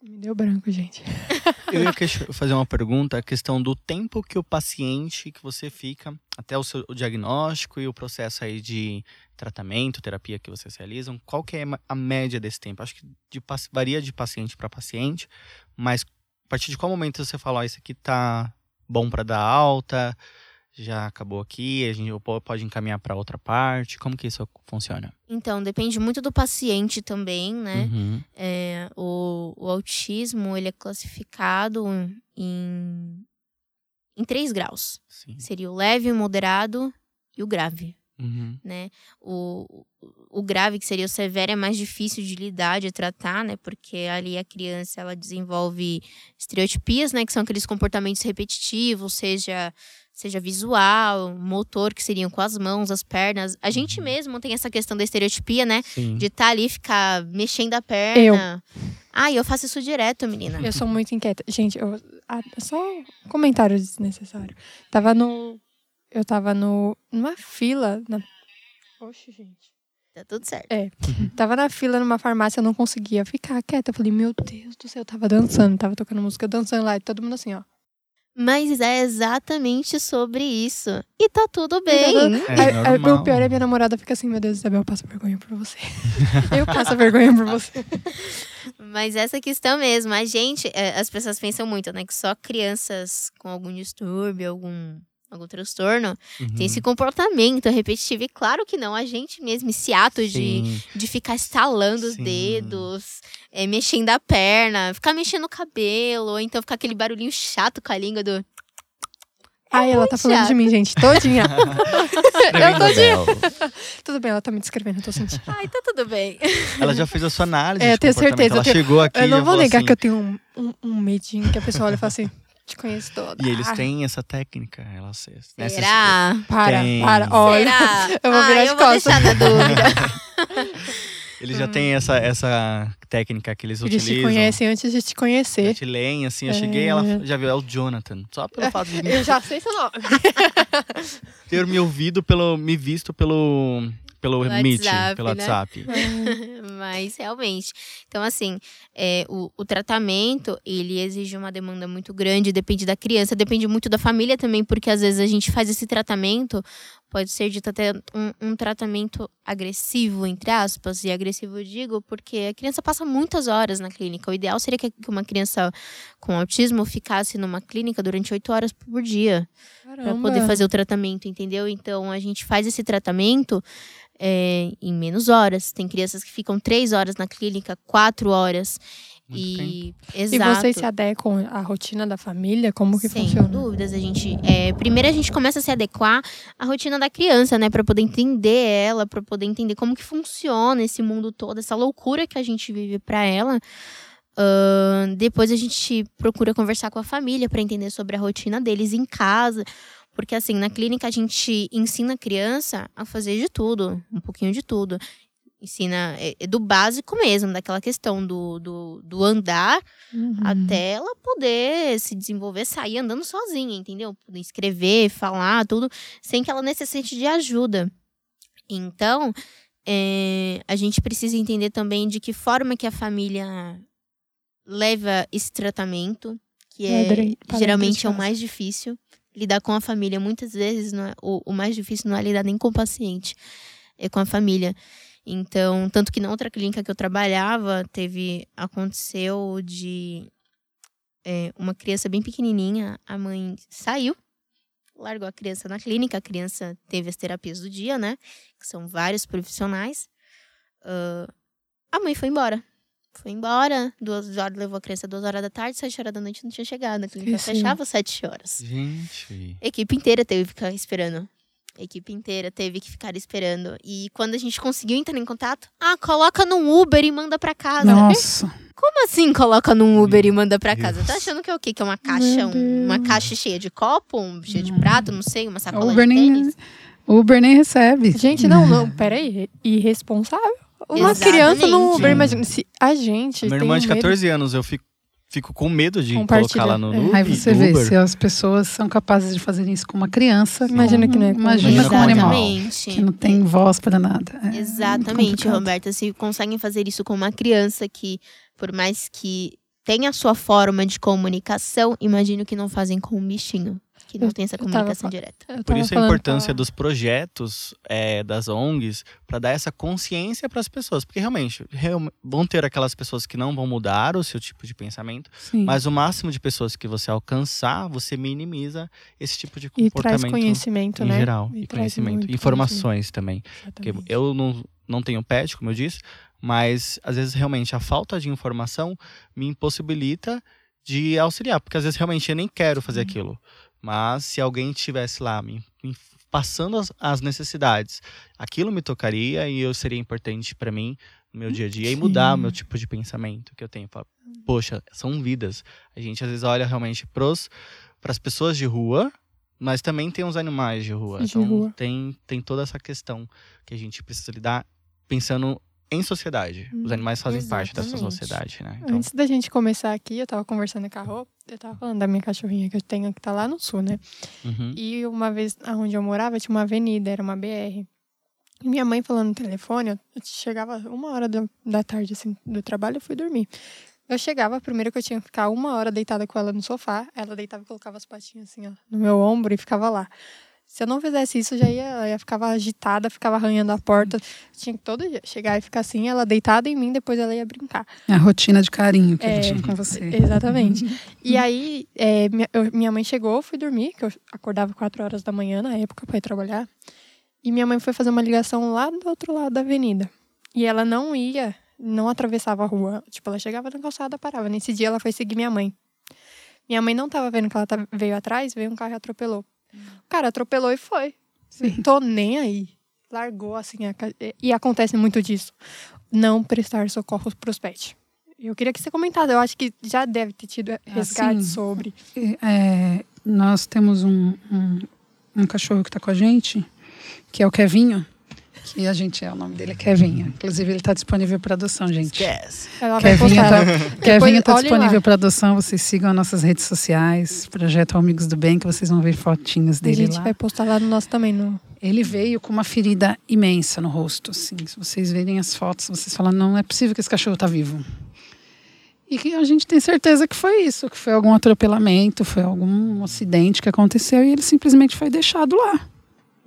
S1: Me deu branco, gente.
S2: Eu ia fazer uma pergunta, a questão do tempo que o paciente, que você fica, até o seu diagnóstico e o processo aí de tratamento, terapia que vocês realizam, qual que é a média desse tempo? Acho que de varia de paciente para paciente, mas a partir de qual momento você fala, ó, isso aqui tá bom para dar alta, já acabou aqui, a gente po- pode encaminhar para outra parte, como que isso funciona?
S3: Então, depende muito do paciente também, né?
S2: Uhum.
S3: É, o, o autismo, ele é classificado em, em três graus.
S2: Sim.
S3: Seria o leve, o moderado e o grave,
S2: Uhum.
S3: né? O, o grave, que seria o severo, é mais difícil de lidar, de tratar, né? Porque ali a criança, ela desenvolve estereotipias, né? Que são aqueles comportamentos repetitivos, seja... Seja visual, motor, que seriam com as mãos, as pernas. A gente mesmo tem essa questão da estereotipia, né?
S2: Sim.
S3: De estar ali, ficar mexendo a perna. Ah, eu faço isso direto, menina.
S1: Eu sou muito inquieta. Gente, eu, ah, só um comentário desnecessário. Tava no. Eu tava no. numa fila. Na, oxe, gente.
S3: Tá tudo certo.
S1: Tava na fila numa farmácia, eu não conseguia ficar quieta. Eu falei, meu Deus do céu, eu tava dançando, tava tocando música, dançando lá, e todo mundo assim, ó.
S3: Mas é exatamente sobre isso. E tá tudo bem.
S2: É
S1: Aí- aí,
S2: normal.
S1: o pior é minha namorada fica assim, meu Deus, Isabel, eu passo vergonha por você. eu passo vergonha por você.
S3: Mas essa questão mesmo, a gente, é, as pessoas pensam muito, né? Que só crianças com algum distúrbio, algum, algum transtorno,
S2: Uhum.
S3: tem esse comportamento repetitivo. E claro que não, a gente mesmo, esse ato de,
S2: Sim.
S3: de ficar estalando os
S2: Sim.
S3: dedos, é, mexendo a perna, ficar mexendo o cabelo, ou então ficar aquele barulhinho chato com a língua do.
S1: Ai, ela tá falando de mim, gente, todinha. De-
S2: Bel.
S1: Tudo bem, ela tá me descrevendo, eu tô sentindo.
S3: Ai, tá tudo bem.
S2: Ela já fez a sua análise.
S1: É,
S2: de
S1: eu tenho certeza, eu
S2: Ela
S1: tenho-
S2: chegou aqui
S1: Eu não vou negar
S2: assim,
S1: que eu tenho um, um, um medinho que a pessoa olha e fala assim, te conheço toda.
S2: E eles
S1: Ah,
S2: têm essa técnica, elas né,
S3: Será?
S1: Para,
S2: Tem.
S1: para, olha.
S3: Será?
S1: eu vou
S3: Ah,
S1: virar de
S3: eu vou
S1: costas.
S3: deixar na dúvida.
S2: Eles já têm essa, essa técnica que eles
S1: Eles te
S2: utilizam.
S1: conhecem antes de te
S2: Já
S1: conhecer.
S2: te leem, assim, eu
S1: É.
S2: cheguei ela já viu, é o Jonathan. Só pelo fato de
S1: Eu já sei seu nome.
S2: ter me ouvido, pelo, me visto pelo, pelo
S3: Pelo
S2: Meet,
S3: WhatsApp,
S2: pelo
S3: né?
S2: WhatsApp.
S3: Mas realmente. Então, assim, é, o, o tratamento, ele exige uma demanda muito grande, depende da criança, depende muito da família também, porque às vezes a gente faz esse tratamento, pode ser dito até um, um tratamento agressivo, entre aspas, e agressivo eu digo, porque a criança passa muitas horas na clínica. O ideal seria que que uma criança com autismo ficasse numa clínica durante oito horas por dia para poder fazer o tratamento, entendeu? Então a gente faz esse tratamento é, em menos horas. Tem crianças que ficam três horas na clínica, quatro horas.
S2: Muito
S3: e
S1: E
S3: exato.
S1: vocês se adequam à rotina da família? Como que
S3: Sem
S1: funciona?
S3: dúvidas, a gente. é, primeiro a gente começa a se adequar à rotina da criança, né? Pra poder entender ela, pra poder entender como que funciona esse mundo todo, essa loucura que a gente vive pra ela. Ahn, depois a gente procura conversar com a família pra entender sobre a rotina deles em casa. Porque, assim, na clínica a gente ensina a criança a fazer de tudo, um pouquinho de tudo. Ensina é, é do básico mesmo, daquela questão do, do, do andar
S1: Uhum.
S3: até ela poder se desenvolver, sair andando sozinha, entendeu? Poder escrever, falar, tudo, sem que ela necessite de ajuda. Então, é, a gente precisa entender também de que forma que a família leva esse tratamento, que é,
S1: É,
S3: geralmente é o mais difícil. Lidar com a família, muitas vezes, é- o, o mais difícil não é lidar nem com o paciente, é com a família. Então, tanto que na outra clínica que eu trabalhava, teve. Aconteceu de é, uma criança bem pequenininha, a mãe saiu, largou a criança na clínica, a criança teve as terapias do dia, né? Que são vários profissionais. Ah, a mãe foi embora. Foi embora, duas horas, levou a criança duas horas da tarde, sete horas da noite não tinha chegado. A clínica
S1: Esqueci.
S3: fechava às sete horas.
S2: Gente.
S3: A equipe inteira teve que ficar esperando A equipe inteira teve que ficar esperando. E quando a gente conseguiu entrar em contato, ah, coloca num Uber e manda pra casa.
S4: Nossa.
S3: Como assim coloca num Uber e manda pra
S2: Deus.
S3: casa? Tá achando que é o quê? Que é uma caixa, um- uma caixa cheia de copo, um, cheia de prato, não sei, uma sacola
S4: Uber
S3: de
S4: nem,
S3: tênis?
S4: Uber nem recebe.
S1: Gente, não, não, peraí. Irresponsável. Uma criança no
S3: Exatamente.
S1: Uber, imagina. Se a gente.
S2: Minha
S1: tem
S2: irmã de
S1: medo-
S2: 14 anos, eu fico, fico com medo de
S1: Compartilha.
S2: colocar lá no,
S1: É.
S2: no
S4: Aí
S2: Uber-
S4: você vê,
S2: Uber.
S4: se as pessoas são capazes de fazer isso com uma criança,
S1: Imagina
S4: com-
S1: que não é com-
S4: imagina com um animal.
S3: Exatamente.
S4: Que não tem voz para nada. É
S3: Exatamente,
S4: complicado.
S3: Roberta. Se conseguem fazer isso com uma criança que, por mais que tenha a sua forma de comunicação, imagino que não fazem com um bichinho, que não
S1: Eu-
S3: tem essa
S1: tava
S3: comunicação
S1: fa-
S3: direta.
S2: Por
S1: tava
S2: isso a importância
S1: com a-
S2: dos projetos é, das ONGs para dar essa consciência para as pessoas. Porque realmente real- vão ter aquelas pessoas que não vão mudar o seu tipo de pensamento,
S4: Sim.
S2: mas o máximo de pessoas que você alcançar, você minimiza esse tipo de
S1: E traz
S2: comportamento
S1: conhecimento,
S2: em
S1: né?
S2: geral.
S1: E
S2: E, conhecimento. Informações também. Porque
S1: Exatamente.
S2: eu não, não tenho pet, como eu disse, mas às vezes realmente a falta de informação me impossibilita de auxiliar, porque às vezes realmente eu nem quero fazer aquilo. Mas se alguém estivesse lá me, me passando as, as necessidades, aquilo me tocaria e eu seria importante para mim no meu dia a dia e mudar o
S4: Sim.
S2: meu tipo de pensamento que eu tenho. Poxa, são vidas. A gente às vezes olha realmente pros para as pessoas de rua, mas também tem os animais de rua.
S1: De
S2: então
S1: rua.
S2: tem tem toda essa questão que a gente precisa lidar pensando em sociedade. Os animais fazem parte dessa
S3: Exatamente.
S2: sociedade, né? Então,
S1: Antes da gente começar aqui, eu tava conversando com a Rô, eu tava falando da minha cachorrinha que eu tenho, que tá lá no sul, né?
S2: uhum.
S1: E uma vez, onde eu morava, tinha uma avenida, era uma BR. E minha mãe falando no telefone, eu chegava uma hora da, da tarde, assim, do trabalho, eu fui dormir. Eu chegava, primeiro que eu tinha que ficar uma hora deitada com ela no sofá, ela deitava e colocava as patinhas assim, ó, no meu ombro e ficava lá. Se eu não fizesse isso, já ia, ela ia ficava agitada, ficava arranhando a porta. Tinha que todo dia chegar e ficar assim, ela deitada em mim, depois ela ia brincar.
S4: É a rotina de carinho que
S1: É,
S4: eu tinha com você.
S1: Exatamente. E aí, é, minha, eu- minha mãe chegou, fui dormir, que eu acordava 4 horas da manhã na época para ir trabalhar. E minha mãe foi fazer uma ligação lá do outro lado da avenida. E ela não ia, não atravessava a rua. Tipo, ela chegava na calçada, parava. Nesse dia ela foi seguir minha mãe. Minha mãe não tava vendo que ela veio atrás, veio um carro e atropelou. O cara atropelou e foi.
S4: Sim.
S1: Tô nem aí. Largou assim. a ca- E acontece muito disso. Não prestar socorro pros pets. Eu queria que você comentasse. Eu acho que já deve ter tido resgate
S4: sim.
S1: sobre.
S4: É, nós temos um, um, um cachorro que está com a gente, que é o Kevinho. Que a gente é, o nome dele é Kevinho. Inclusive, ele está disponível para adoção, gente.
S2: Esquece.
S1: Ela postar.
S4: está Kevinho tá disponível para adoção. Vocês sigam as nossas redes sociais, Projeto Amigos do Bem, que vocês vão ver fotinhos
S1: A
S4: dele
S1: gente
S4: lá.
S1: vai postar lá no nosso também. No...
S4: Ele veio com uma ferida imensa no rosto, assim. Se vocês verem as fotos, vocês falam, não é possível que esse cachorro está vivo. E que a gente tem certeza que foi isso, que foi algum atropelamento, foi algum acidente que aconteceu e ele simplesmente foi deixado lá.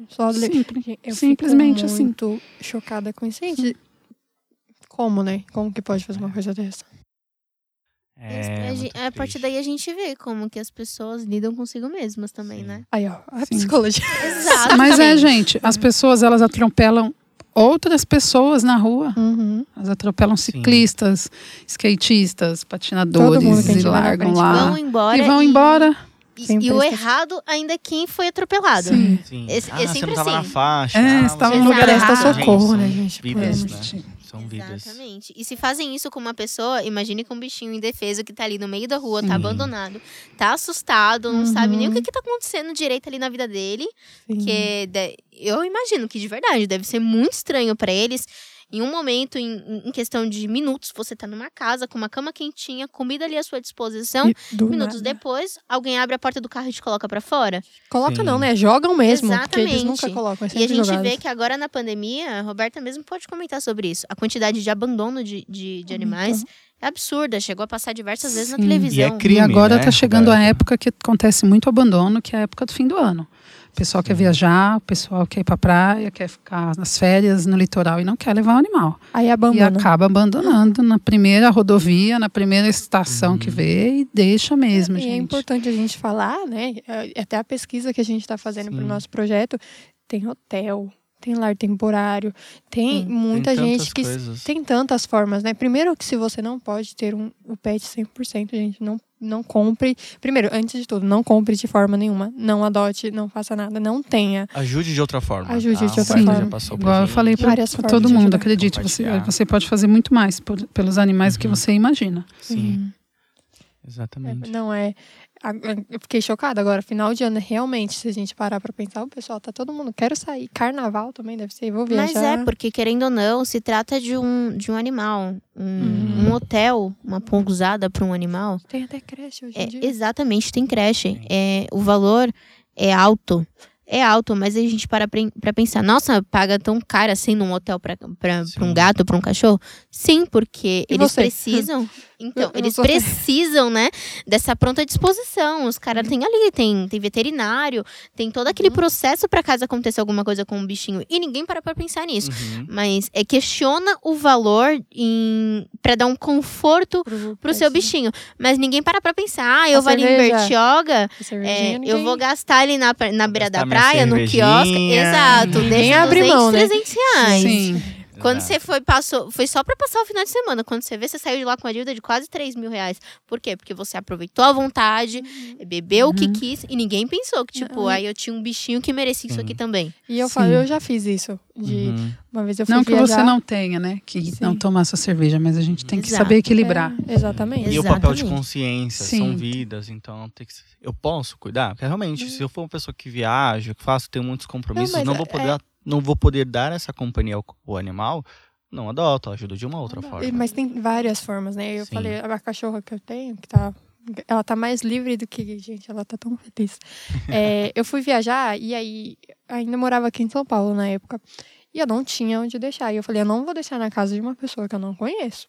S1: Só le-
S4: Simples.
S1: Eu
S4: Simplesmente
S1: fico
S4: assim.
S1: muito chocada com isso. Gente, como, né? Como que pode fazer uma coisa dessa?
S2: É, muito
S3: a partir daí a gente vê como que as pessoas lidam consigo mesmas também,
S2: Sim.
S3: né?
S1: Aí, ó, a
S4: Sim.
S1: psicologia.
S3: Exato.
S4: Mas é, gente, as pessoas elas atropelam outras pessoas na rua.
S1: Uhum.
S4: Elas atropelam
S2: Sim.
S4: ciclistas, skatistas,
S1: Todo mundo
S4: patinadores e largam lá.
S3: Vão embora.
S4: E vão
S3: e-
S4: embora.
S3: E, e o errado ainda é quem foi atropelado.
S4: Sim.
S2: Sim.
S3: Esse-
S2: ah,
S3: é
S2: você
S3: sempre
S2: não tava na
S3: assim.
S2: faixa.
S4: É,
S2: ah,
S4: você tava
S2: você
S4: no lugar
S2: na-
S1: Socorro, né, gente?
S2: Vidas, né? São vidas.
S3: Exatamente. E se fazem isso com uma pessoa, imagine com um bichinho indefeso que tá ali no meio da rua,
S4: Sim.
S3: tá abandonado, tá assustado, não sabe nem o
S1: Uhum.
S3: que, que tá acontecendo direito ali na vida dele.
S1: Sim.
S3: Que de- eu imagino que de verdade deve ser muito estranho pra eles. Em um momento, em, em questão de minutos, você tá numa casa com uma cama quentinha, comida ali à sua disposição.
S1: E
S3: Minutos
S1: nada.
S3: depois, alguém abre a porta do carro e te coloca pra fora.
S1: Coloca
S2: Sim.
S1: não, né? Jogam mesmo. Porque eles
S3: Exatamente.
S1: nunca colocam. É
S3: E a gente
S1: jogado.
S3: vê que agora na pandemia, a Roberta mesmo pode comentar sobre isso. A quantidade de abandono de, de, de animais é absurda. Chegou a passar diversas vezes na
S4: Sim.
S3: televisão.
S2: E é crime,
S4: e agora
S2: né,
S4: tá chegando a época que acontece muito abandono, que é a época do fim do ano. O pessoal quer viajar, o pessoal quer ir pra praia, quer ficar nas férias, no litoral e não quer levar o animal.
S1: Aí
S4: E
S1: abandona.
S4: acaba abandonando na primeira rodovia, na primeira estação que vê e deixa mesmo,
S1: E é
S4: gente.
S1: importante a gente falar, né? é, Até a pesquisa que a gente está fazendo para o nosso projeto tem hotel, tem lar temporário, tem
S3: Sim.
S1: muita
S2: Tem
S1: gente que
S2: coisas.
S1: tem tantas formas, né? Primeiro que se você não pode ter um, o pet 100%, gente, não não compre. Primeiro, antes de tudo, não compre de forma nenhuma. Não adote, não faça nada, não tenha.
S2: Ajude de outra forma.
S1: Ajude de
S2: tá?
S1: outra forma.
S2: já passou por
S4: Igual eu falei para
S1: Várias formas
S4: todo
S1: de
S4: mundo, acredite, você, você pode fazer muito mais por- pelos animais do que
S2: Uhum.
S4: você imagina.
S2: Sim,
S1: É,
S2: exatamente.
S1: não é. Eu fiquei chocada agora. Final de ano, realmente, se a gente parar pra pensar, o pessoal tá todo mundo. Quero sair. Carnaval também deve ser. Vou viajar.
S3: Mas é, porque querendo ou não, se trata de um, de um animal. Um,
S1: Uhum.
S3: um hotel, uma pousada para um animal.
S1: Tem até creche hoje em
S3: É,
S1: dia.
S3: exatamente, tem creche. É, o valor é alto. É alto, mas a gente para pra pensar, nossa, paga tão caro assim num hotel pra, pra, pra um gato, pra um cachorro? Sim, porque
S1: E
S3: eles
S1: você?
S3: precisam. Então, eles
S1: assim.
S3: precisam, né, dessa pronta disposição. Os caras têm ali, tem, tem veterinário, tem todo aquele
S1: Uhum.
S3: processo pra caso aconteça alguma coisa com o bichinho. E ninguém para pra pensar nisso.
S2: Uhum.
S3: Mas é questiona o valor em para dar um conforto
S1: Pro,
S3: pro seu bichinho. Mas ninguém para pra pensar, ah, eu vou ali em. Bertioga, é, eu vou gastar ali na, na beira da praia, no quiosque. Exato, deixa
S1: abre
S3: 200,
S1: mão, né?
S3: 300 reais.
S4: Sim.
S3: Quando você foi, passou, foi só pra passar o final de semana. Quando você vê, você saiu de lá com a dívida de quase 3 mil reais. Por quê? Porque você aproveitou à vontade, bebeu o que
S4: Uhum.
S3: quis e ninguém pensou que, tipo,
S1: Não.
S3: aí eu tinha um bichinho que merecia isso
S2: Sim.
S3: aqui também.
S1: E eu falo, eu já fiz isso. De
S2: Uhum.
S1: uma vez eu fui
S4: Não que
S1: viajar.
S4: você não tenha, né? Que
S1: Sim.
S4: não tomar sua cerveja, mas a gente tem que
S3: Exato.
S4: saber equilibrar.
S1: É, exatamente.
S2: E o papel de
S3: Exatamente.
S2: consciência,
S4: Sim.
S2: são vidas, então tem que ser- eu posso cuidar? Porque realmente, se eu for uma pessoa que viaja, que faço, tenho muitos compromissos, não,
S1: é-
S2: vou poder, não vou poder dar essa companhia ao, ao animal, não adoto, ajudo de uma outra forma.
S1: Mas tem várias formas, né? Eu
S2: Sim.
S1: falei, a cachorra que eu tenho, que tá. Ela tá mais livre do que. Gente, ela tá tão feliz. É, eu fui viajar e aí ainda morava aqui em São Paulo na época. E eu não tinha onde deixar. E eu falei, eu não vou deixar na casa de uma pessoa que eu não conheço.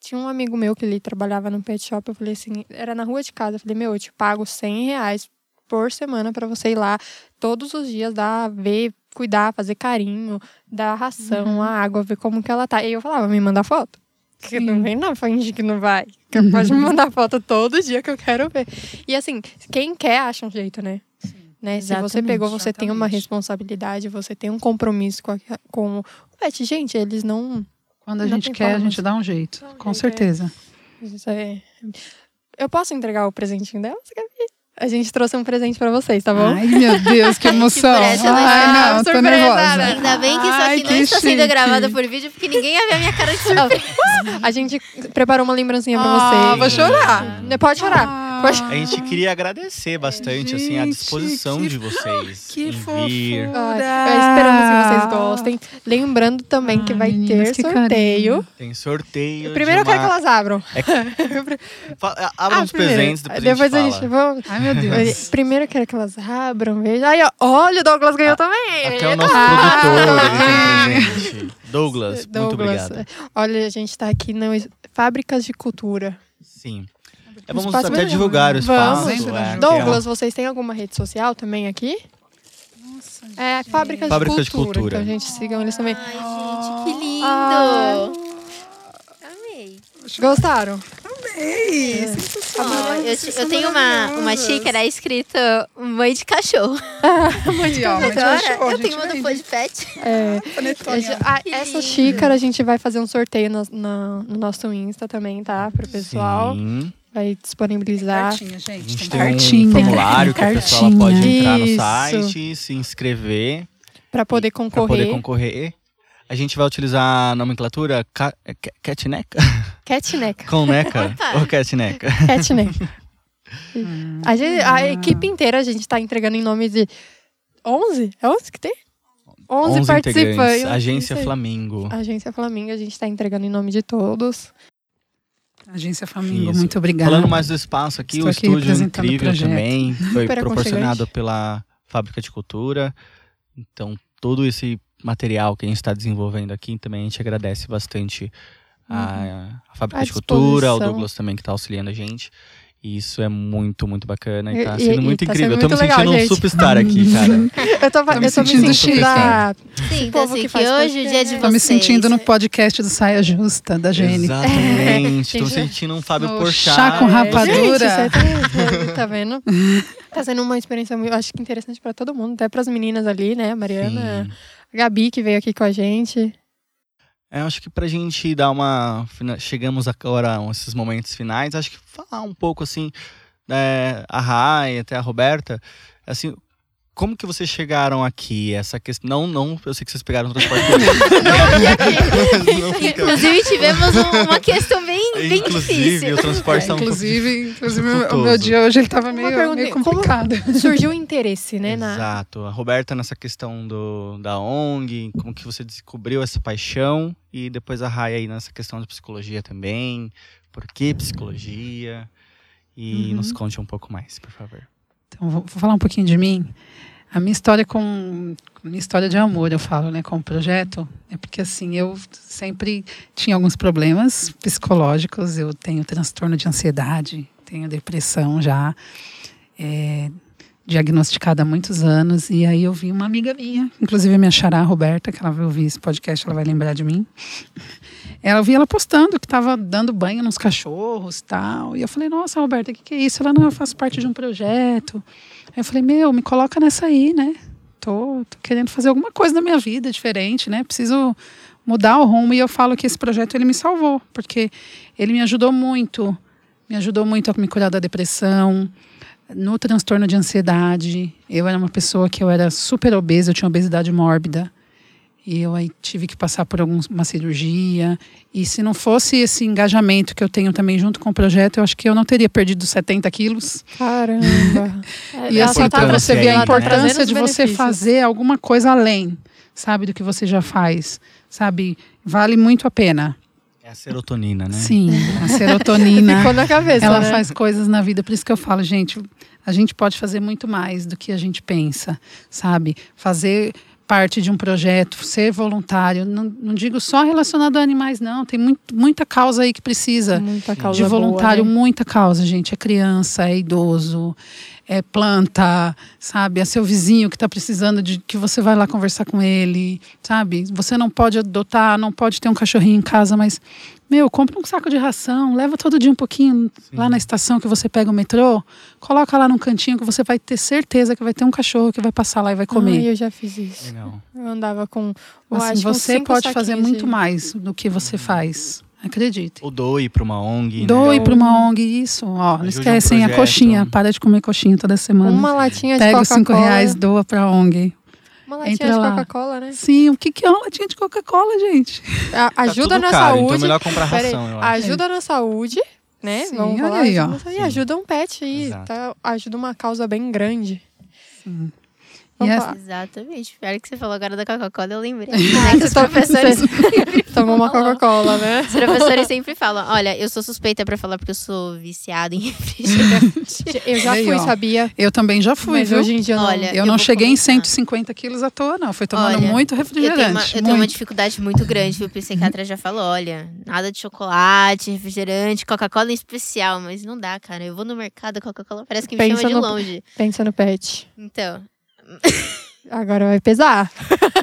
S1: Tinha um amigo meu que ele trabalhava no pet shop. Eu falei assim, era na rua de casa. Eu falei, meu, eu te pago 100 reais por semana pra você ir lá todos os dias, dar, ver, cuidar, fazer carinho, dar ração, a água, ver como que ela tá. E eu falava, me manda foto. Que não vem não, finge que não vai. Que pode me mandar foto todo dia que eu quero ver. E assim, quem quer acha um jeito, né? né? Se você
S3: Exatamente,
S1: pegou, você tem uma
S4: exatamente.
S1: responsabilidade, você tem um compromisso com, a, com o pet. Gente, eles não.
S4: Quando a gente quer, a gente dá um jeito.
S1: Dá um
S4: Com
S1: jeito, é.
S4: certeza.
S1: Isso é... Eu posso entregar o presentinho dela? Você quer ver? A gente trouxe um presente pra vocês, tá bom?
S4: Ai, meu Deus, que emoção.
S3: surpresa, né?
S4: Ai, não, tô nervosa.
S1: né?
S3: Ainda bem que isso
S4: Ai,
S3: aqui não
S4: que
S3: está sendo
S4: chique.
S3: gravado por vídeo, porque ninguém ia ver a minha cara de surpresa.
S1: A gente preparou uma lembrancinha pra
S4: Ah,
S1: vocês.
S4: vou chorar.
S1: Pode chorar.
S4: Ah,
S2: A gente queria agradecer bastante assim a
S4: Gente,
S2: disposição
S4: que-
S2: de vocês
S4: Que fofura.
S1: Ai, esperamos que vocês gostem. Lembrando também que
S4: Ai,
S1: vai
S4: meninas,
S1: ter
S4: que
S1: sorteio.
S4: carinho.
S2: Tem sorteio.
S1: Primeiro eu quero que elas abram.
S2: Fa- Abram
S1: Ah,
S2: os
S1: primeiro.
S2: presentes, depois,
S1: Depois
S2: a
S1: a
S2: gente
S1: gente,
S2: fala.
S1: vamos.
S4: Ai, meu Deus.
S1: Primeiro eu quero que elas abram, veja. Aí, ó, olha, o Douglas ganhou também.
S2: Até o nosso
S1: Ah,
S2: produtor, ele
S1: ah.
S2: presente. Douglas, muito
S1: Douglas,
S2: obrigado.
S1: Olha, a gente tá aqui na Fábricas de Cultura.
S2: Sim. É, vamos
S1: espaço
S2: até
S1: melhor.
S2: divulgar o espaço.
S1: Vamos.
S2: É, é
S1: Douglas, vocês têm alguma rede social também aqui?
S4: Nossa,
S1: É, Fábricas,
S2: Fábricas
S1: de,
S2: de
S1: cultura.
S2: Cultura.
S1: Então, gente, sigam eles também.
S3: Ai, gente, que lindo!
S1: Ah.
S3: Amei.
S1: Gostaram?
S4: Ei,
S3: Ó, eu, te- eu tenho uma, uma xícara escrito mãe de cachorro. Agora,
S4: já achou,
S3: eu tenho uma do de Pet.
S1: É, ah, essa xícara a gente vai fazer um sorteio na- na- no nosso Insta também, tá? Pro pessoal.
S2: Sim.
S1: Vai disponibilizar.
S4: Cartinha,
S2: A
S4: gente.
S2: gente
S4: Tem
S2: tem
S4: cartinha.
S2: um formulário que a pessoa pode entrar no
S1: Isso.
S2: site, se inscrever
S1: Pra poder
S2: para
S1: concorrer.
S2: poder concorrer. A gente vai utilizar a nomenclatura ca- é, ca- catneca?
S1: Catneca.
S2: Coneca ou catneca?
S1: Catneca. A, gente- a equipe inteira a gente tá entregando em nome de 11? É 11 que tem? 11,
S2: 11
S1: participantes.
S2: Agência. Flamengo.
S1: Agência Flamengo, a gente tá entregando em nome de todos.
S4: Agência Flamengo,
S2: Isso.
S4: muito obrigada.
S2: Falando mais do espaço aqui,
S4: Estou
S2: o
S4: aqui
S2: estúdio
S4: o
S2: incrível também. Foi proporcionado pela Fábrica de Cultura. Então, todo esse material que a gente está desenvolvendo aqui também a gente agradece bastante a, a Fábrica
S1: À
S2: de Cultura, ao. Douglas também que está auxiliando a gente. E isso é muito, muito bacana e tá
S1: e-
S2: sendo
S1: e
S2: muito
S1: tá
S2: incrível.
S1: sendo
S2: Eu tô me
S1: muito legal,
S2: sentindo um
S1: gente.
S2: superstar aqui, cara.
S1: Eu tô,
S4: Tô me
S1: eu tô me
S4: sentindo
S1: sentindo
S2: chique.
S1: a...
S3: Sim,
S1: povo
S3: então
S1: que
S3: assim, que
S1: faz
S3: hoje o dia de
S1: podcast.
S3: vocês.
S4: Tô me sentindo no podcast do Saia Justa, da Gene.
S2: Exatamente. Tô
S1: Gente,
S2: sentindo um Fábio Porchat.
S4: chá com rapadura.
S1: Gente, você tá, tá vendo? Tá sendo uma experiência, muito, acho que interessante pra todo mundo. Até pras meninas ali, né? A Mariana,
S2: Sim.
S1: a Gabi, que veio aqui com a gente.
S2: É, acho que pra gente dar uma. Chegamos agora a esses momentos finais, acho que falar um pouco assim, é, a Rai, até a Roberta, assim, como que vocês chegaram aqui? Essa questão. Não, não, eu sei que vocês pegaram o transporte
S3: Inclusive, tivemos uma questão bem, bem
S2: inclusive,
S3: difícil.
S2: o transporte
S4: é,
S2: tá um
S4: inclusive, inclusive o meu dia hoje ele tava meio, meio complicado.
S1: surgiu o interesse, né?
S2: Exato. A Roberta nessa questão do, da ONG, como que você descobriu essa paixão e depois a Raia aí nessa questão de psicologia também. Por que psicologia? E uhum. nos conte um pouco mais, por favor.
S4: Então, vou falar um pouquinho de mim. A minha história com minha história de amor, eu falo, né, com o projeto, é porque assim, eu sempre tinha alguns problemas psicológicos, eu tenho transtorno de ansiedade, tenho depressão já, é, diagnosticada há muitos anos, e aí eu vi uma amiga minha, inclusive minha xará, Roberta, que ela vai ouvir esse podcast, ela vai lembrar de mim. Ela vi ela postando que estava dando banho nos cachorros tal. E eu falei, nossa, Roberta, o que, que é isso? Ela não, eu faço parte de um projeto. Aí eu falei, meu, me coloca nessa aí, né? Tô, tô querendo fazer alguma coisa na minha vida diferente, né? Preciso mudar o rumo. E eu falo que esse projeto ele me salvou, porque ele me ajudou muito. Me ajudou muito a me curar da depressão, no transtorno de ansiedade. Eu era uma pessoa que eu era super obesa, eu tinha obesidade mórbida. E eu aí tive que passar por alguma cirurgia. E se não fosse esse engajamento que eu tenho também junto com o projeto, eu acho que eu não teria perdido 70 quilos.
S1: Caramba!
S4: e assim, para você ver a importância de você fazer alguma coisa além, sabe, do que você já faz. Sabe, vale muito a pena.
S2: É a serotonina, né?
S4: Sim, a serotonina.
S1: Ficou na cabeça.
S4: Ela
S1: né?
S4: faz coisas na vida. Por isso que eu falo, gente, a gente pode fazer muito mais do que a gente pensa, sabe? Fazer parte de um projeto, ser voluntário, não, não digo só relacionado a animais, não. Tem muito, muita causa aí que precisa de voluntário,
S1: boa,
S4: né? muita causa, gente. É criança, é idoso, é planta, sabe? É seu vizinho que está precisando de que você vai lá conversar com ele, sabe? Você não pode adotar, não pode ter um cachorrinho em casa, mas meu, compra um saco de ração, leva todo dia um pouquinho Sim. lá na estação que você pega o metrô, coloca lá num cantinho que você vai ter certeza que vai ter um cachorro que vai passar lá e vai comer.
S1: Ah, eu já fiz isso. Eu andava com.
S4: Eu assim, você pode fazer muito de... mais do que você faz. Acredite.
S2: Ou doe para uma ONG.
S4: Doe né? para uma ONG, isso. Ó, não esquecem um a coxinha. Para de comer coxinha toda semana.
S1: Uma latinha
S4: Pega
S1: de.
S4: Pega os cinco reais, doa para a ONG.
S1: Uma latinha Entra de Coca-Cola, né?
S4: Sim, o que, que é uma latinha de Coca-Cola, gente?
S1: A,
S2: tá
S1: ajuda na
S2: caro,
S1: saúde.
S2: Então é melhor comprar ração, eu acho.
S1: Ajuda na saúde, né?
S4: Sim,
S1: Vamos falar.
S4: Aí, ó.
S1: E ajuda um pet aí. Tá, ajuda uma causa bem grande.
S4: Sim.
S3: Essa... Exatamente. Pior que você falou agora da Coca-Cola, eu lembrei. Ah, os professores
S1: tomou uma Coca-Cola, né?
S3: Os professores sempre falam: olha, eu sou suspeita para falar porque eu sou viciada em refrigerante.
S1: eu já fui, sabia?
S4: Eu também já fui,
S1: Mas
S4: viu?
S1: hoje em dia não.
S3: Olha,
S4: eu, eu não cheguei começar. em 150 quilos à toa, não. Foi tomando olha, muito refrigerante.
S3: Eu tenho uma,
S4: eu
S3: tenho uma dificuldade muito grande, viu? O psiquiatra já falou: olha, nada de chocolate, refrigerante, Coca-Cola em especial, mas não dá, cara. Eu vou no mercado, Coca-Cola parece que me
S1: pensa
S3: chama de
S1: no,
S3: longe.
S1: Pensa no pet.
S3: Então.
S1: Agora vai pesar.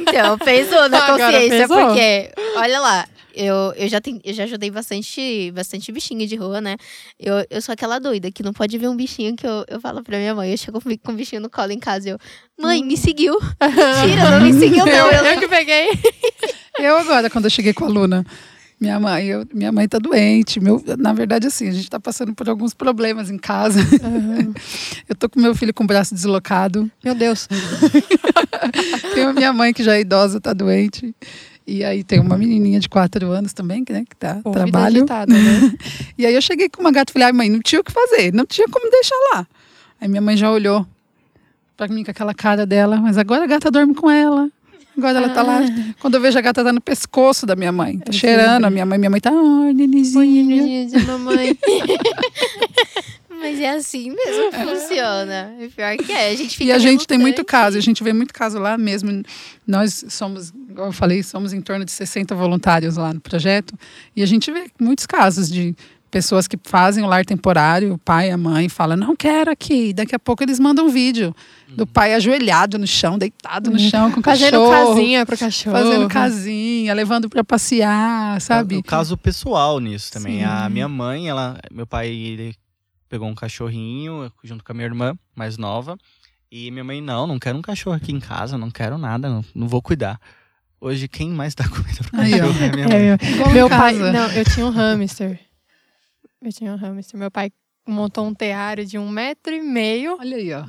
S3: Então, pesou na consciência, porque, olha lá, eu, eu, já tem, eu já ajudei bastante, bastante bichinho de rua, né? Eu, eu sou aquela doida que não pode ver um bichinho que eu, eu falo pra minha mãe. Eu chego com um bichinho no colo em casa e eu, mãe, me seguiu. Mentira, não me seguiu, não.
S1: Eu, eu que peguei.
S4: Eu agora, quando eu cheguei com a Luna, minha mãe, eu, minha mãe tá doente. Meu, na verdade, assim, a gente tá passando por alguns problemas em casa. Uhum. Eu tô com meu filho com o braço deslocado.
S1: Meu Deus.
S4: tem a minha mãe que já é idosa, tá doente. E aí tem uma menininha de quatro anos também, né, que tá Pô, trabalho.
S1: Agitada, né?
S4: e aí eu cheguei com uma gata e falei, ai mãe, não tinha o que fazer, não tinha como deixar lá. Aí minha mãe já olhou para mim com aquela cara dela, mas agora a gata dorme com ela. Agora ela tá lá.
S1: Ah.
S4: Quando eu vejo a gata tá no pescoço da minha mãe. Tá cheirando a minha mãe. Minha mãe tá, oi, Nenizinha.
S3: Oi, Nenizinha de mamãe. Mas é assim mesmo que funciona. É pior que é. A gente fica
S4: e a gente
S3: relutante.
S4: tem muito caso. A gente vê muito caso lá mesmo. Nós somos, como eu falei, somos em torno de 60 voluntários lá no projeto. E a gente vê muitos casos de pessoas que fazem o lar temporário, o pai e a mãe falam, não quero aqui. Daqui a pouco eles mandam um vídeo do pai ajoelhado no chão, deitado no chão com o
S1: fazendo
S4: cachorro.
S1: Fazendo casinha pro cachorro.
S4: Fazendo casinha, levando para passear, sabe?
S2: O caso pessoal nisso também. Sim. A minha mãe, ela, meu pai, ele pegou um cachorrinho junto com a minha irmã mais nova. E minha mãe, não, não quero um cachorro aqui em casa, não quero nada, não, não vou cuidar. Hoje, quem mais dá comida pro
S4: Aí,
S2: cachorro é minha
S1: É,
S2: mãe.
S1: meu,
S4: Igual em
S1: meu pai. Não, eu tinha um hamster. Eu tinha um hamster. Meu pai montou um teário de um metro e meio
S4: Olha aí, ó.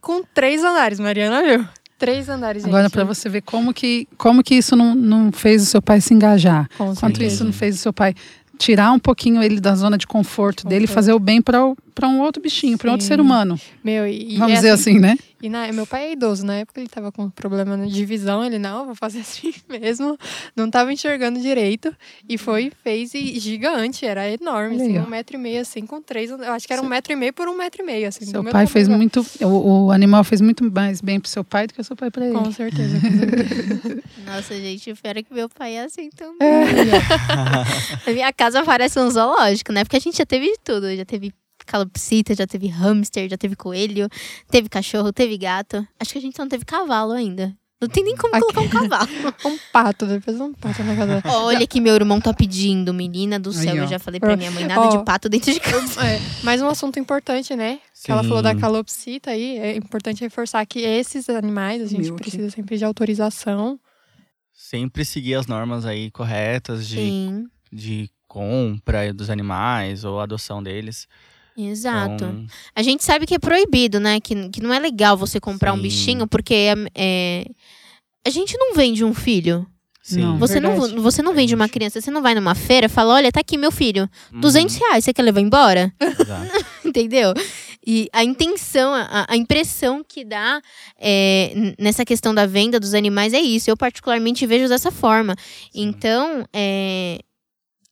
S1: com três andares, Mariana viu? Três andares.
S4: Agora, para você ver como que, como que isso não, não fez o seu pai se engajar.
S1: Com
S4: Quanto
S1: certeza.
S4: isso não fez o seu pai tirar um pouquinho ele da zona de conforto dele e
S1: Conforto.
S4: fazer o bem para um outro bichinho, para outro
S1: Sim.
S4: ser humano.
S1: Meu, e,
S4: Vamos
S1: e
S4: dizer assim, né?
S1: E na, meu pai é idoso, na época ele tava com problema de visão, ele, não, vou fazer assim mesmo. Não tava enxergando direito. E foi, fez e gigante, era enorme, assim, um metro e meio, assim, com três. Eu acho que era um metro e meio por um metro e meio, assim.
S4: Seu pai fez
S1: tamanho.
S4: muito. O, o animal fez muito mais bem pro seu pai do que o seu pai para ele.
S1: Com certeza. com certeza.
S3: Nossa, gente, espero que meu pai é assim também.
S1: É.
S3: A minha casa parece um zoológico, né? Porque a gente já teve de tudo. Já teve calopsita, já teve hamster, já teve coelho, teve cachorro, teve gato. Acho que a gente só não teve cavalo ainda. Não tem nem como
S1: Aqui.
S3: colocar um cavalo.
S1: um pato, depois um pato na casa.
S3: Olha que meu irmão tá pedindo, menina do céu.
S4: Aí,
S3: eu já falei pra minha mãe, nada
S1: Ó.
S3: de pato dentro de casa.
S1: É, mais um assunto importante, né? Que ela falou da
S2: Sim.
S1: calopsita aí. É importante reforçar que esses animais a gente
S4: Meu, que-
S1: precisa sempre de autorização.
S2: Sempre seguir as normas aí corretas de,
S3: Sim,
S2: de compra dos animais ou adoção deles.
S3: Exato.
S2: Então,
S3: A gente sabe que é proibido, né? Que, que não é legal você comprar um
S2: Sim.
S3: bichinho, porque é, é- a gente não vende um filho.
S2: sim.
S4: Não.
S3: Você não, você não vende uma criança, você não vai numa feira e fala: olha, tá aqui meu filho,
S2: Uhum,
S3: 200 reais, você quer levar embora?
S2: exato.
S3: Entendeu? E a intenção, a, a impressão que dá é, nessa questão da venda dos animais é isso. Eu, particularmente, vejo dessa forma. Então, é,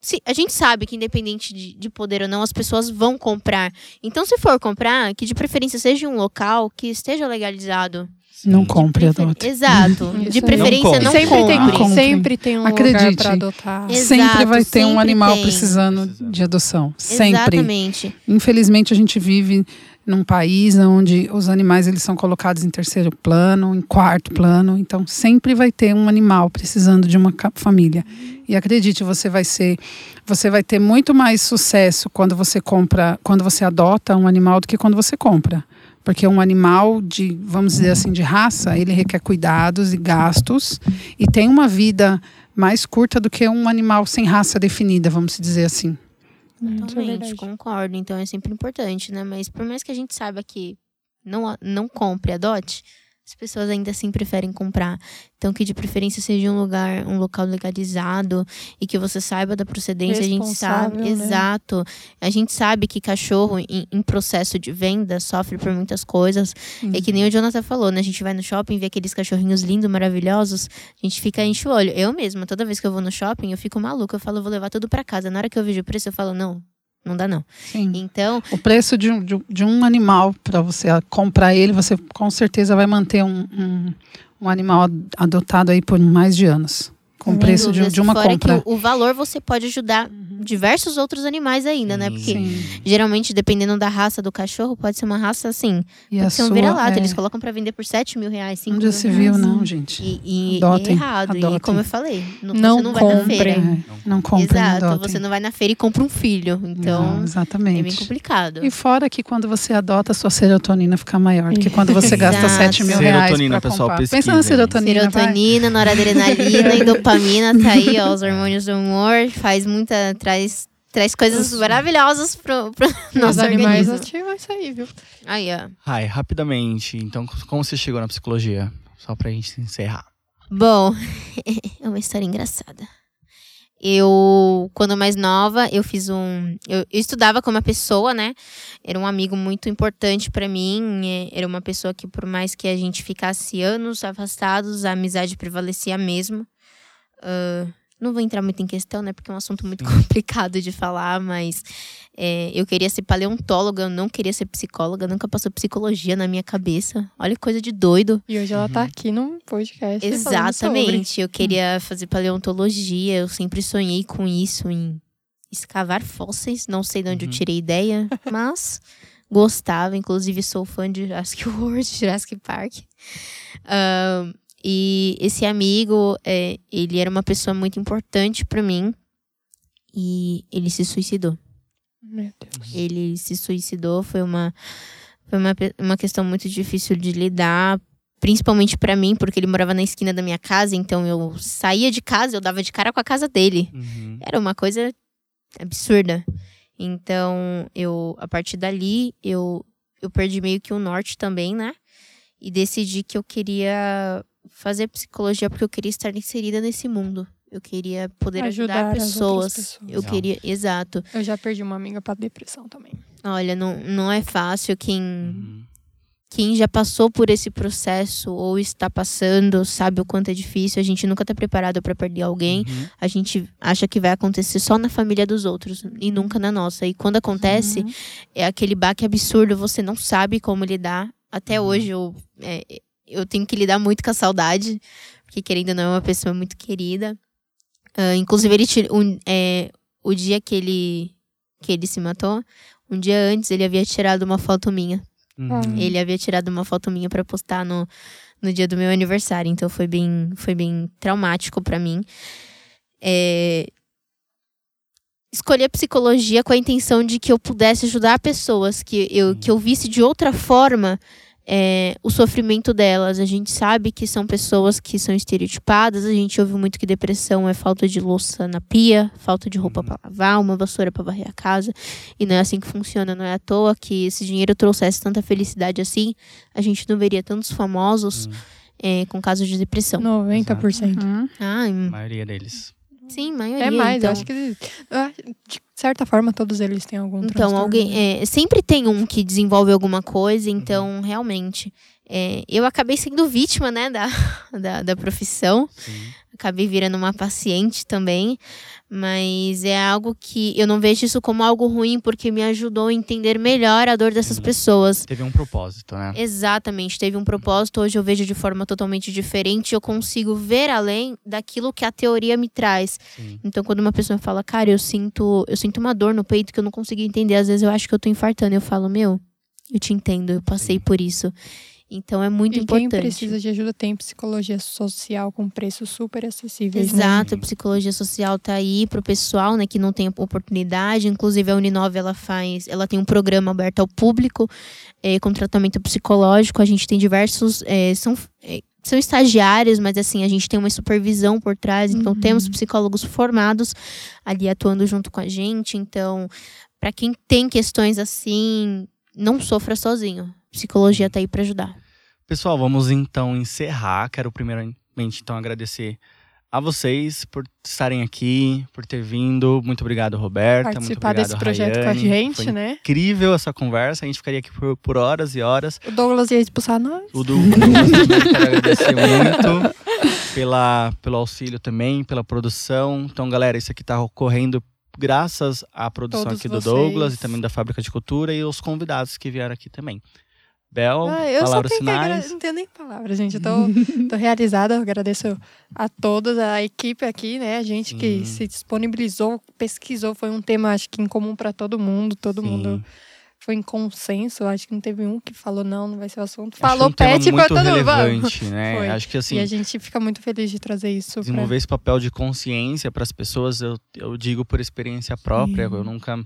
S3: se- a gente sabe que, independente de, de poder ou não, as pessoas vão comprar. Então, se for comprar, que de preferência seja em um local que esteja legalizado.
S4: Não compre,
S3: Prefer-
S4: adote.
S3: Exato.
S1: Isso
S3: de preferência,
S2: Não
S3: não,
S2: compre.
S1: sempre, tem,
S4: Não
S3: compre.
S4: compre.
S1: sempre tem um lugar
S4: Acredite.
S1: pra adotar.
S3: Exato,
S4: sempre vai ter um
S3: sempre
S4: animal
S3: tem.
S4: precisando
S2: Precisando.
S4: de adoção. Sempre.
S3: Exatamente.
S4: Infelizmente, a gente vive num país onde os animais eles são colocados em terceiro plano, em quarto plano. Então, sempre vai ter um animal precisando de uma família. E acredite, você vai ser, você vai ter muito mais sucesso quando você compra, quando você adota um animal do que quando você compra. Porque um animal de, vamos dizer assim, de raça, ele requer cuidados e gastos e tem uma vida mais curta do que um animal sem raça definida, vamos dizer assim.
S1: É
S3: Totalmente,
S1: verdade.
S3: concordo. Então é sempre importante, né? Mas por mais que a gente saiba que não, não compre, adote, as pessoas ainda assim preferem comprar. Então que de preferência seja um lugar, um local legalizado e que você saiba da procedência. A gente sabe,
S1: né?
S3: exato. A gente sabe que cachorro em, em processo de venda sofre por muitas coisas. É que nem o Jonathan falou, né? A gente vai no shopping, vê aqueles cachorrinhos lindos, maravilhosos, a gente fica enche o olho. Eu mesma, toda vez que eu vou no shopping, eu fico maluca. Eu falo, vou levar tudo pra casa. Na hora que eu vejo o preço, eu falo, não, não dá não.
S4: Sim.
S3: Então,
S4: O preço de um, de de um animal, para você comprar ele, você com certeza vai manter um, um, um animal ad- adotado aí por mais de anos. Com o preço de, de uma
S3: fora
S4: compra. Uhum.
S3: que o, valor você pode ajudar diversos outros animais ainda, né? Porque
S4: Sim.
S3: geralmente, dependendo da raça do cachorro, pode ser uma raça assim.
S4: E
S3: Pode ser um vira-lata.
S4: é,
S3: Eles colocam pra vender por 7 mil reais, 5
S4: Onde
S3: mil
S4: se
S3: reais.
S4: viu, não, gente.
S3: E, e-
S4: Adotem,
S3: e errado. E
S4: adotem.
S3: como eu falei, não,
S1: Não
S3: você não vai na feira.
S4: É, não comprem,
S3: Exato,
S4: adotem.
S3: você não vai na feira e compra um filho. Então,
S4: Não,
S3: é bem
S4: exatamente.
S3: complicado.
S4: E fora que quando você adota, a sua serotonina fica maior do que quando você gasta
S3: Exato.
S4: 7 mil reais
S2: Serotonina, pessoal, pesquisem.
S4: Pensa na serotonina, vai.
S3: Serotonina, noradrenalina e dopamina, tá aí, ó, os hormônios do humor, faz muita, traz, traz coisas maravilhosas pro, pro
S1: Os
S3: nosso
S1: animais
S3: organismo.
S1: ativam isso aí, viu?
S3: Aí, ó.
S2: Ai, rapidamente. Então, como você chegou na psicologia? Só pra gente encerrar.
S3: Bom, é uma história engraçada. Eu, quando mais nova, eu fiz um. Eu, eu estudava com uma pessoa, né? Era um amigo muito importante pra mim. é, Era uma pessoa que, por mais que a gente ficasse anos afastados, a amizade prevalecia mesmo. Ah, não vou entrar muito em questão, né? Porque é um assunto muito complicado de falar, mas é, eu queria ser paleontóloga, eu não queria ser psicóloga, nunca passou psicologia na minha cabeça. Olha que coisa de doido.
S1: E hoje ela tá aqui num podcast.
S3: Exatamente. Eu queria fazer paleontologia, eu sempre sonhei com isso, em escavar fósseis. Não sei de onde eu
S2: Uhum.
S3: tirei a ideia, mas gostava. Inclusive, sou fã de Jurassic World, Jurassic Park. Ahn, e esse amigo, é, ele era uma pessoa muito importante pra mim. E ele se suicidou.
S1: Meu Deus.
S3: Ele se suicidou, foi uma, foi uma, uma questão muito difícil de lidar, principalmente pra mim, porque ele morava na esquina da minha casa, então eu saía de casa, eu dava de cara com a casa dele.
S2: Uhum.
S3: Era uma coisa absurda. Então, eu a partir dali, eu eu perdi meio que o norte também, né? E decidi que eu queria fazer psicologia porque eu queria estar inserida nesse mundo. Eu queria poder ajudar,
S1: Ajudar
S3: pessoas.
S1: pessoas.
S3: Eu
S2: Legal.
S3: queria, exato.
S1: Eu já perdi uma amiga pra depressão também.
S3: Olha, não, não é fácil quem
S2: Uhum.
S3: quem já passou por esse processo ou está passando sabe o quanto é difícil. A gente nunca tá preparado para perder alguém.
S2: Uhum.
S3: A gente acha que vai acontecer só na família dos outros e nunca na nossa. E quando acontece,
S1: Uhum.
S3: é aquele baque absurdo, você não sabe como lidar. Até
S2: Uhum.
S3: hoje eu, é, eu tenho que lidar muito com a saudade, porque querendo ou não é uma pessoa muito querida. Ah, inclusive, ele um, é, o dia que ele, que ele se matou, um dia antes ele havia tirado uma foto minha.
S2: Uhum.
S3: Ele havia tirado uma foto minha pra postar no, no dia do meu aniversário, então foi bem, foi bem traumático pra mim. É, Escolhi a psicologia com a intenção de que eu pudesse ajudar pessoas, que eu, que eu visse de outra forma é, o sofrimento delas. A gente sabe que são pessoas que são estereotipadas, a gente ouve muito que depressão é falta de louça na pia, falta de roupa
S2: Uhum.
S3: pra lavar, uma vassoura pra varrer a casa. E não é assim que funciona, não é à toa que esse dinheiro trouxesse tanta felicidade assim, a gente não veria tantos famosos
S2: Uhum.
S3: é, com casos de depressão.
S1: 90%.
S4: Uhum.
S3: Ah,
S2: A
S3: hum,
S2: maioria deles.
S3: Sim, maioria.
S1: É mais,
S3: então.
S1: eu acho que de certa forma todos eles têm algum
S3: Então,
S1: transtorno,
S3: alguém. é, sempre tem um que desenvolve alguma coisa, então, realmente. é, eu acabei sendo vítima, né, da, da, da profissão.
S2: Sim.
S3: Acabei virando uma paciente também. Mas é algo que eu não vejo isso como algo ruim, porque me ajudou a entender melhor a dor dessas
S2: Sim.
S3: pessoas.
S2: Teve um propósito, né?
S3: Exatamente, teve um propósito. Hoje eu vejo de forma totalmente diferente. Eu consigo ver além daquilo que a teoria me traz.
S2: Sim.
S3: Então, quando uma pessoa fala, cara, eu sinto, eu sinto uma dor no peito que eu não consigo entender, às vezes eu acho que eu tô infartando. Eu falo, meu, eu te entendo, eu passei
S2: Sim.
S3: por isso. Então é muito
S1: E quem
S3: importante.
S1: precisa de ajuda tem psicologia social com preços super acessíveis, né?
S3: Exato, a psicologia social tá aí pro pessoal, né, que não tem oportunidade. Inclusive a Uninove ela faz, ela tem um programa aberto ao público eh, com tratamento psicológico. A gente tem diversos, eh, são eh, são estagiários, mas assim a gente tem uma supervisão por trás. Então
S1: Uhum.
S3: temos psicólogos formados ali atuando junto com a gente. Então para quem tem questões assim, não sofra sozinho. Psicologia tá aí para ajudar.
S2: Pessoal, vamos então encerrar. Quero primeiramente então agradecer a vocês por estarem aqui, por ter vindo. Muito obrigado, Roberta.
S1: Participar
S2: muito obrigado,
S1: desse projeto com a
S2: Rayane.
S1: gente,
S2: Foi
S1: né?
S2: incrível essa conversa. A gente ficaria aqui por, por horas e horas.
S1: O Douglas ia expulsar nós.
S2: O do o Douglas também quero agradecer muito pela, pelo auxílio também, pela produção. Então, galera, isso aqui tá ocorrendo graças à produção
S1: Todos
S2: aqui do
S1: vocês.
S2: Douglas e também da Fábrica de Cultura e os convidados que vieram aqui também. Bel,
S1: Ah, eu
S2: palavras
S1: tenho que
S2: finais.
S1: Não tenho nem palavras, gente. Eu tô, tô realizada. Eu agradeço a todos, a equipe aqui, né? A gente que se disponibilizou, pesquisou. Foi um tema, acho que em comum para todo mundo. Todo
S2: Sim.
S1: mundo foi em consenso. Acho que não teve um que falou, não, não vai ser o assunto.
S2: Acho
S1: Falou
S2: um tema
S1: pet,
S2: muito
S1: todo mundo.
S2: Né?
S1: Foi.
S2: Acho que assim,
S1: E a gente fica muito feliz de trazer isso. pra-
S2: desenvolver esse papel de consciência para as pessoas, eu, eu digo por experiência própria,
S1: Sim.
S2: eu nunca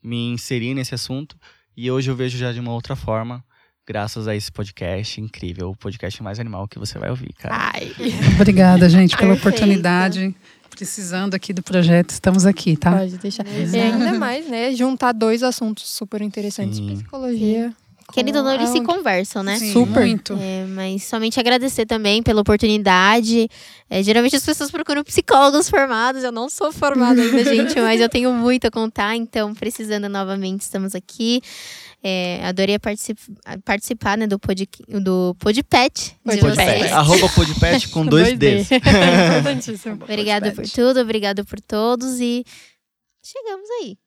S2: me inseri nesse assunto e hoje eu vejo já de uma outra forma, graças a esse podcast incrível, o podcast mais animal que você vai ouvir, cara.
S1: Ai,
S4: Obrigada, gente, pela
S3: Perfeito.
S4: oportunidade. Precisando aqui do projeto, estamos aqui, tá?
S1: pode deixar. E
S3: Exato.
S1: ainda mais, né? Juntar dois assuntos super interessantes.
S2: Sim.
S1: Psicologia.
S3: Querendo ou não, eles se conversam, né?
S4: Sim,
S1: Super.
S4: Muito.
S3: É, mas somente agradecer também pela oportunidade. É, geralmente as pessoas procuram psicólogos formados. Eu não sou formada ainda, gente, mas eu tenho muito a contar. Então, precisando novamente, estamos aqui. É, adorei particip participar né, do, pod do Podpet. de
S1: Podpet.
S2: arroba podpet com dois Ds.
S1: Importantíssimo.
S3: Obrigada por tudo, obrigada por todos e chegamos aí.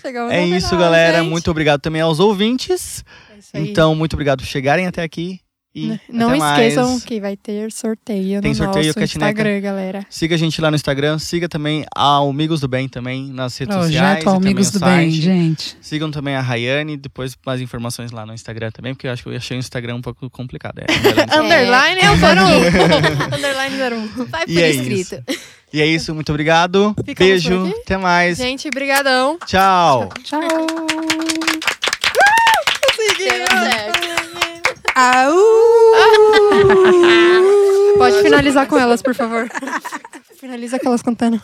S1: Chegamos
S2: É isso,
S1: final,
S2: galera.
S1: gente.
S2: Muito obrigado também aos ouvintes.
S1: É.
S2: Então, muito obrigado por chegarem até aqui. E
S1: N- Não esqueçam
S2: mais.
S1: que vai ter sorteio
S2: Tem
S1: no
S2: sorteio,
S1: nosso
S2: Catineca.
S1: Instagram, galera.
S2: Siga a gente lá no Instagram, siga também a Amigos do Bem também nas redes sociais.
S4: Projeto
S2: e também
S4: Amigos do Bem,
S2: site.
S4: gente.
S2: Sigam também a Rayane, depois mais informações lá no Instagram também, porque eu acho que eu achei o Instagram um pouco complicado. É, underline.
S1: É o zero um. Underline zero um.
S3: Vai por
S2: E é
S3: escrito.
S2: e é isso, muito obrigado.
S1: Ficamos
S2: Beijo, até mais.
S1: Gente, brigadão.
S2: Tchau.
S4: Tchau.
S3: Deu certo.
S1: Pode finalizar com elas, por favor. Finaliza aquelas cantando.